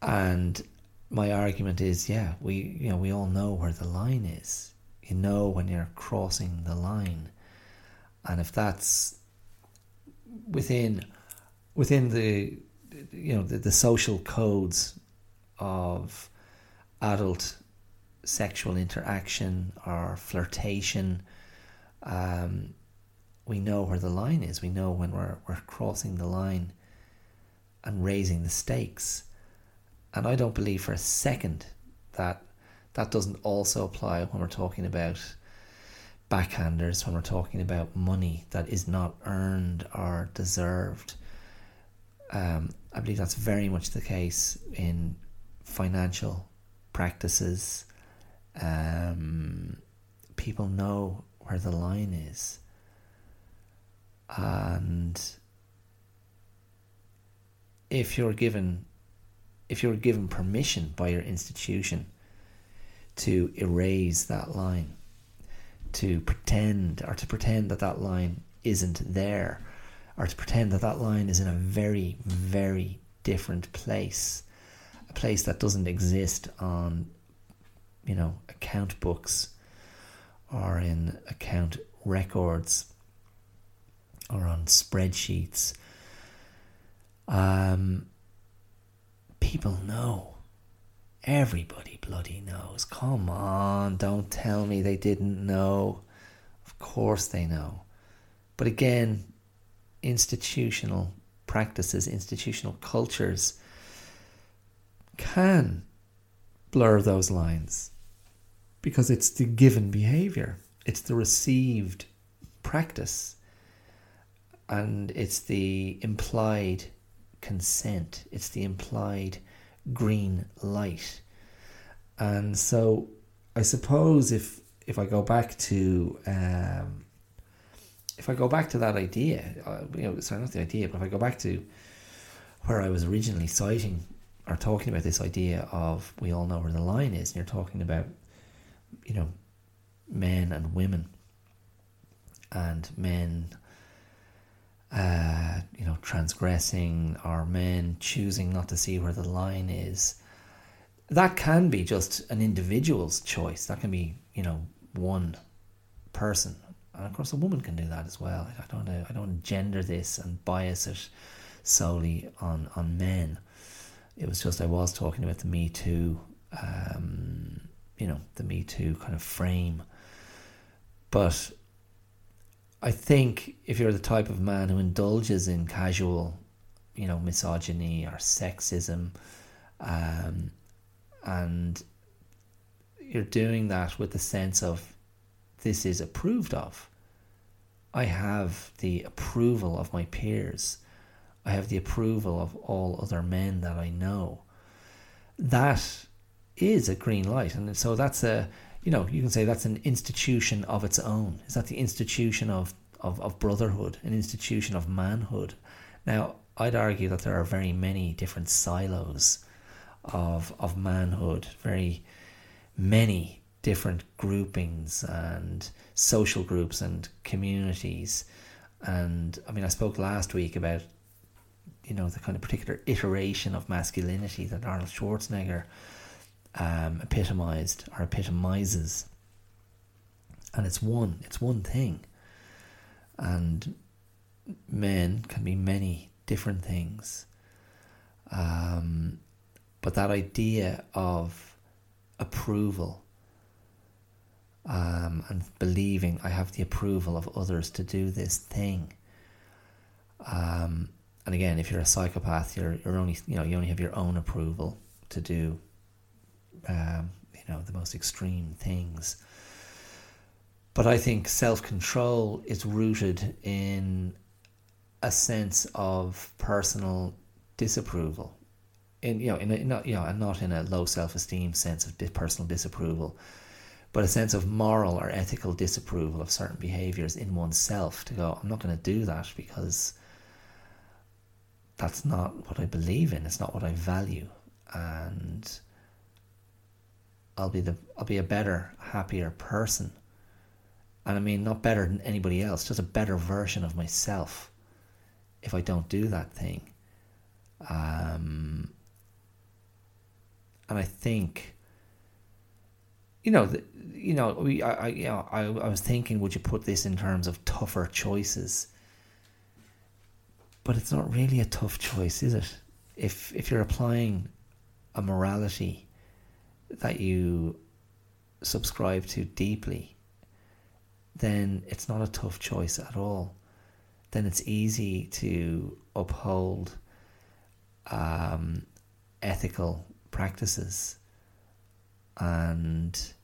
and my argument is, yeah, we you know we all know where the line is. You know when you're crossing the line, and if that's within within the you know the, the social codes of adult sexual interaction or flirtation, um, we know where the line is. We know when we're, we're crossing the line and raising the stakes. And I don't believe for a second that that doesn't also apply when we're talking about backhanders, when we're talking about money that is not earned or deserved. Um, I believe that's very much the case in financial practices. Um, people know where the line is. And if you're given if you're given permission by your institution to erase that line, to pretend or to pretend that that line isn't there, or to pretend that that line is in a very, very different place, a place that doesn't exist on, you know, account books or in account records or on spreadsheets. Um, people know. Everybody bloody knows. Come on, don't tell me they didn't know. Of course they know. But again, institutional practices, institutional cultures can blur those lines because it's the given behavior, it's the received practice, and it's the implied consent, it's the implied green light. And so I suppose if if I go back to um, if I go back to that idea, uh, you know, sorry, not the idea, but if I go back to where I was originally citing or talking about this idea of we all know where the line is, and you're talking about, you know, men and women, and men uh, you know, transgressing or men choosing not to see where the line is, that can be just an individual's choice. That can be, you know, one person. And of course, a woman can do that as well. I don't, know I don't gender this and bias it solely on on men. It was just I was talking about the Me Too, um, you know, the Me Too kind of frame. But I think if you're the type of man who indulges in casual, you know, misogyny or sexism, um, and you're doing that with the sense of this is approved of. I have the approval of my peers. I have the approval of all other men that I know. That is a green light. And so that's a you know, you can say that's an institution of its own. Is that the institution of, of, of brotherhood, an institution of manhood? Now, I'd argue that there are very many different silos of of manhood, very many different groupings and social groups and communities. And I mean, I spoke last week about you know the kind of particular iteration of masculinity that Arnold Schwarzenegger um, epitomized or epitomizes. And it's one, it's one thing. And men can be many different things. Um, but that idea of approval um, and believing I have the approval of others to do this thing. Um, and again, if you're a psychopath, you're you're only you know you only have your own approval to do um, you know, the most extreme things. But I think self control is rooted in a sense of personal disapproval. In you know, in, a, not you know, and not in a low self esteem sense of personal disapproval, but a sense of moral or ethical disapproval of certain behaviors in oneself. To go, I'm not going to do that because that's not what I believe in. It's not what I value, and I'll be the I'll be a better, happier person. And I mean not better than anybody else, just a better version of myself if I don't do that thing. Um, and I think you know, the, you know, we, I, I, you know, I, I was thinking, would you put this in terms of tougher choices? But it's not really a tough choice, is it? If if you're applying a morality that you subscribe to deeply, then it's not a tough choice at all. Then it's easy to uphold um, ethical practices and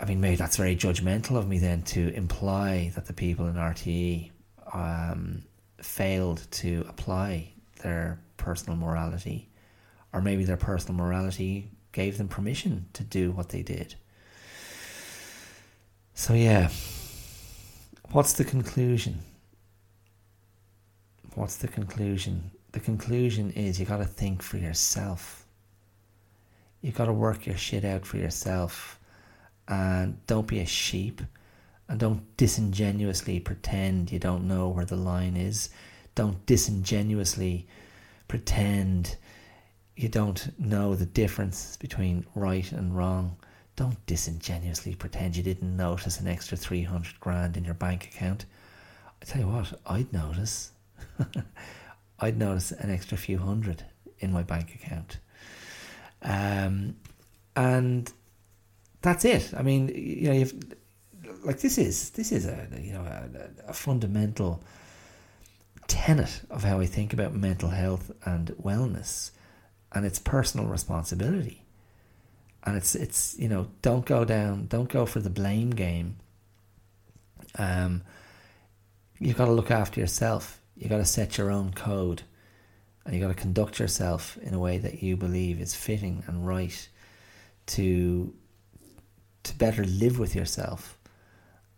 I mean, maybe that's very judgmental of me then to imply that the people in RTE um, failed to apply their personal morality, or maybe their personal morality gave them permission to do what they did. So, yeah, what's the conclusion? What's the conclusion? The conclusion is you got to think for yourself. You got to work your shit out for yourself and don't be a sheep and don't disingenuously pretend you don't know where the line is. Don't disingenuously pretend you don't know the difference between right and wrong. Don't disingenuously pretend you didn't notice an extra 300 grand in your bank account. I tell you what, I'd notice. I'd notice an extra few hundred in my bank account. Um, and that's it. I mean, you know, you've like this is this is a you know a, a fundamental tenet of how I think about mental health and wellness, and it's personal responsibility. And it's it's you know don't go down, don't go for the blame game. Um, you've got to look after yourself. You've got to set your own code, and you've got to conduct yourself in a way that you believe is fitting and right to to better live with yourself.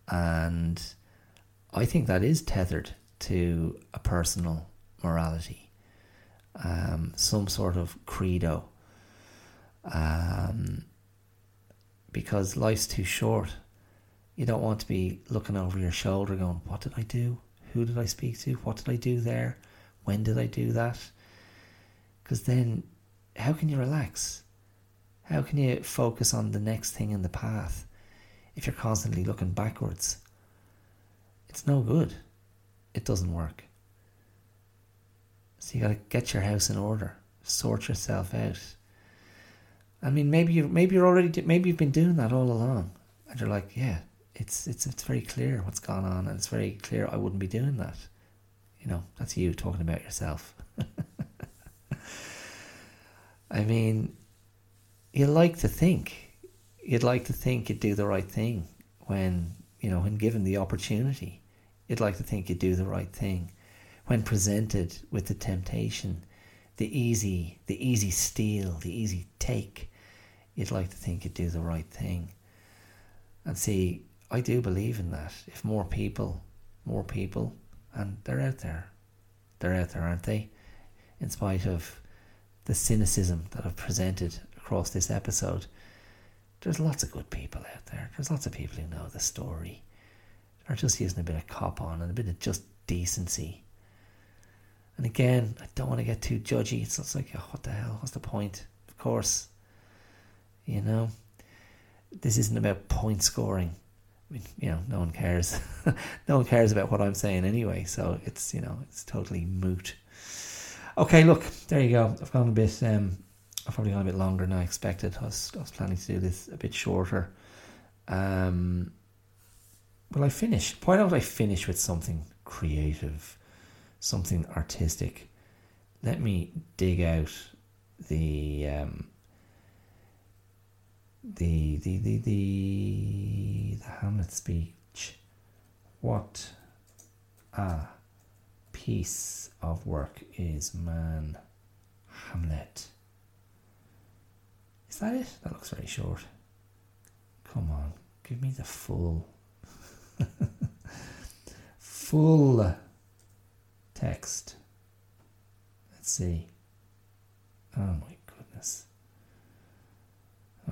And I think that is tethered to a personal morality, um, some sort of credo. Um, because life's too short. You don't want to be looking over your shoulder going, What did I do? Who did I speak to? What did I do there? When did I do that? Because then, how can you relax? How can you focus on the next thing in the path if you're constantly looking backwards? It's no good. It doesn't work. You got to get your house in order, sort yourself out. I mean, maybe you maybe you're already maybe you've been doing that all along, and you're like, yeah, it's it's it's very clear what's gone on, and it's very clear I wouldn't be doing that. You know, that's you talking about yourself. I mean, you like to think you'd like to think you'd do the right thing when you know when given the opportunity you'd like to think you'd do the right thing when presented with the temptation the easy the easy steal the easy take you'd like to think you'd do the right thing and see i do believe in that if more people more people and they're out there they're out there aren't they in spite of the cynicism that i've presented across this episode, there's lots of good people out there. There's lots of people who know the story. Are just using a bit of cop on and a bit of just decency. And again, I don't want to get too judgy. It's just like, oh, what the hell? What's the point? Of course, you know, this isn't about point scoring. I mean, you know, no one cares. no one cares about what I'm saying anyway. So it's, you know, it's totally moot. Okay, look, there you go. I've gone a bit um, I've probably gone a bit longer than I expected. I was, I was planning to do this a bit shorter. Um, will I finish? Why don't I finish with something creative, something artistic? Let me dig out the um, the, the the the the Hamlet speech. What a piece of work is man, Hamlet. Is that it? That looks very short. Come on, give me the full, full text. Let's see. Oh my goodness.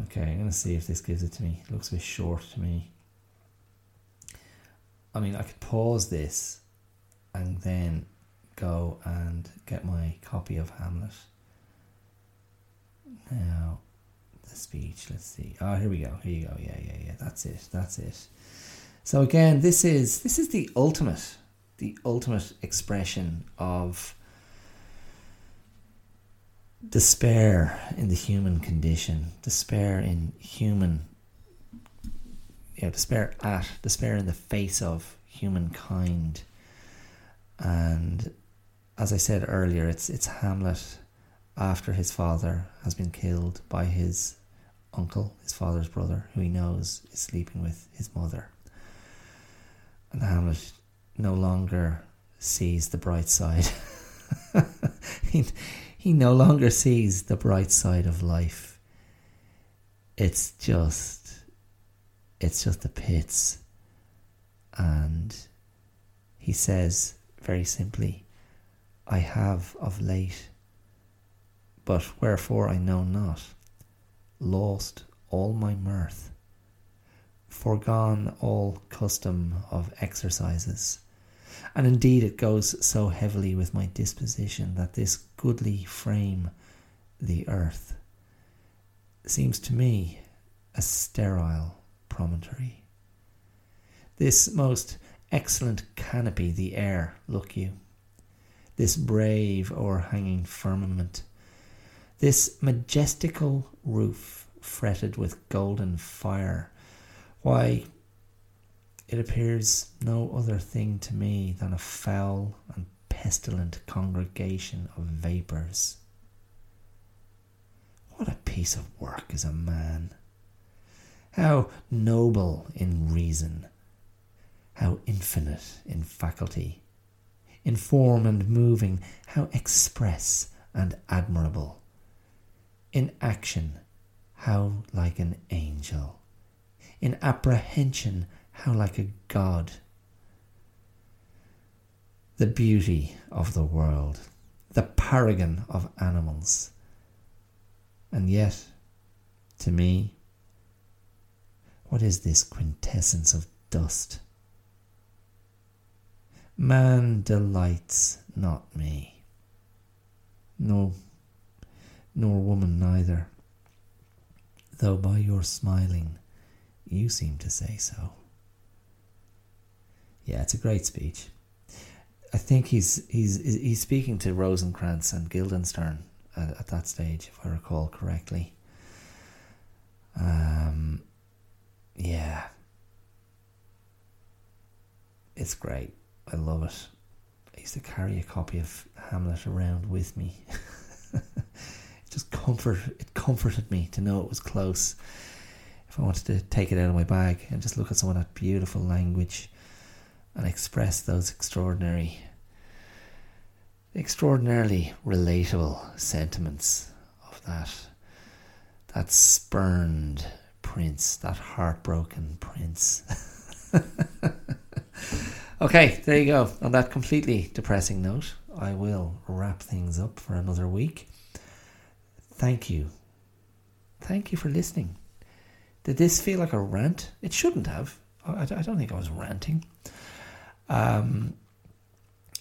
Okay, I'm going to see if this gives it to me. It looks a bit short to me. I mean, I could pause this and then go and get my copy of Hamlet. Now, the speech. Let's see. Oh, here we go. Here you go. Yeah, yeah, yeah. That's it. That's it. So again, this is this is the ultimate, the ultimate expression of despair in the human condition, despair in human, you know, despair at, despair in the face of humankind. And as I said earlier, it's it's Hamlet after his father has been killed by his uncle, his father's brother, who he knows is sleeping with his mother. And Hamlet no longer sees the bright side. he, he no longer sees the bright side of life. It's just, it's just the pits. And he says very simply, I have of late, but wherefore I know not, lost all my mirth, foregone all custom of exercises. And indeed, it goes so heavily with my disposition that this goodly frame, the earth, seems to me a sterile promontory. This most excellent canopy, the air, look you, this brave o'erhanging firmament, this majestical roof fretted with golden fire, why, it appears no other thing to me than a foul and pestilent congregation of vapours. What a piece of work is a man! How noble in reason! How infinite in faculty! In form and moving, how express and admirable! In action, how like an angel! In apprehension, how like a god. The beauty of the world, the paragon of animals. And yet, to me, what is this quintessence of dust? Man delights not me. No, nor woman neither, though by your smiling you seem to say so. Yeah, it's a great speech. I think he's he's he's speaking to Rosencrantz and Guildenstern at, at that stage, if I recall correctly. Um, yeah, it's great. I love it. I used to carry a copy of Hamlet around with me. it just comfort it comforted me to know it was close. If I wanted to take it out of my bag and just look at some of that beautiful language and express those extraordinary, extraordinarily relatable sentiments of that, that spurned prince, that heartbroken prince. okay, there you go. On that completely depressing note, I will wrap things up for another week. Thank you. Thank you for listening. Did this feel like a rant? It shouldn't have. I, don't think I was ranting. Um,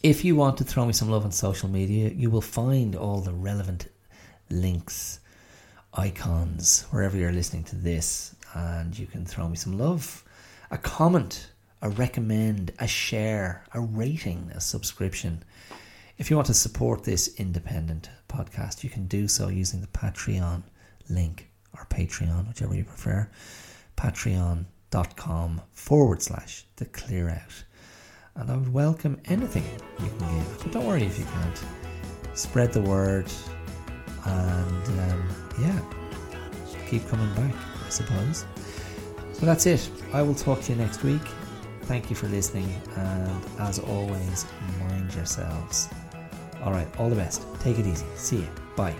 if you want to throw me some love on social media, you will find all the relevant links, icons, wherever you're listening to this, and you can throw me some love, a comment, a recommend, a share, a rating, a subscription. If you want to support this independent podcast, you can do so using the Patreon link or Patreon, whichever you prefer. Patreon.com forward slash the clear out and I would welcome anything you can give. But don't worry if you can't. Spread the word, and um, yeah, keep coming back, I suppose. So that's it. I will talk to you next week. Thank you for listening, and as always, mind yourselves. All right, all the best. Take it easy. See you. Bye.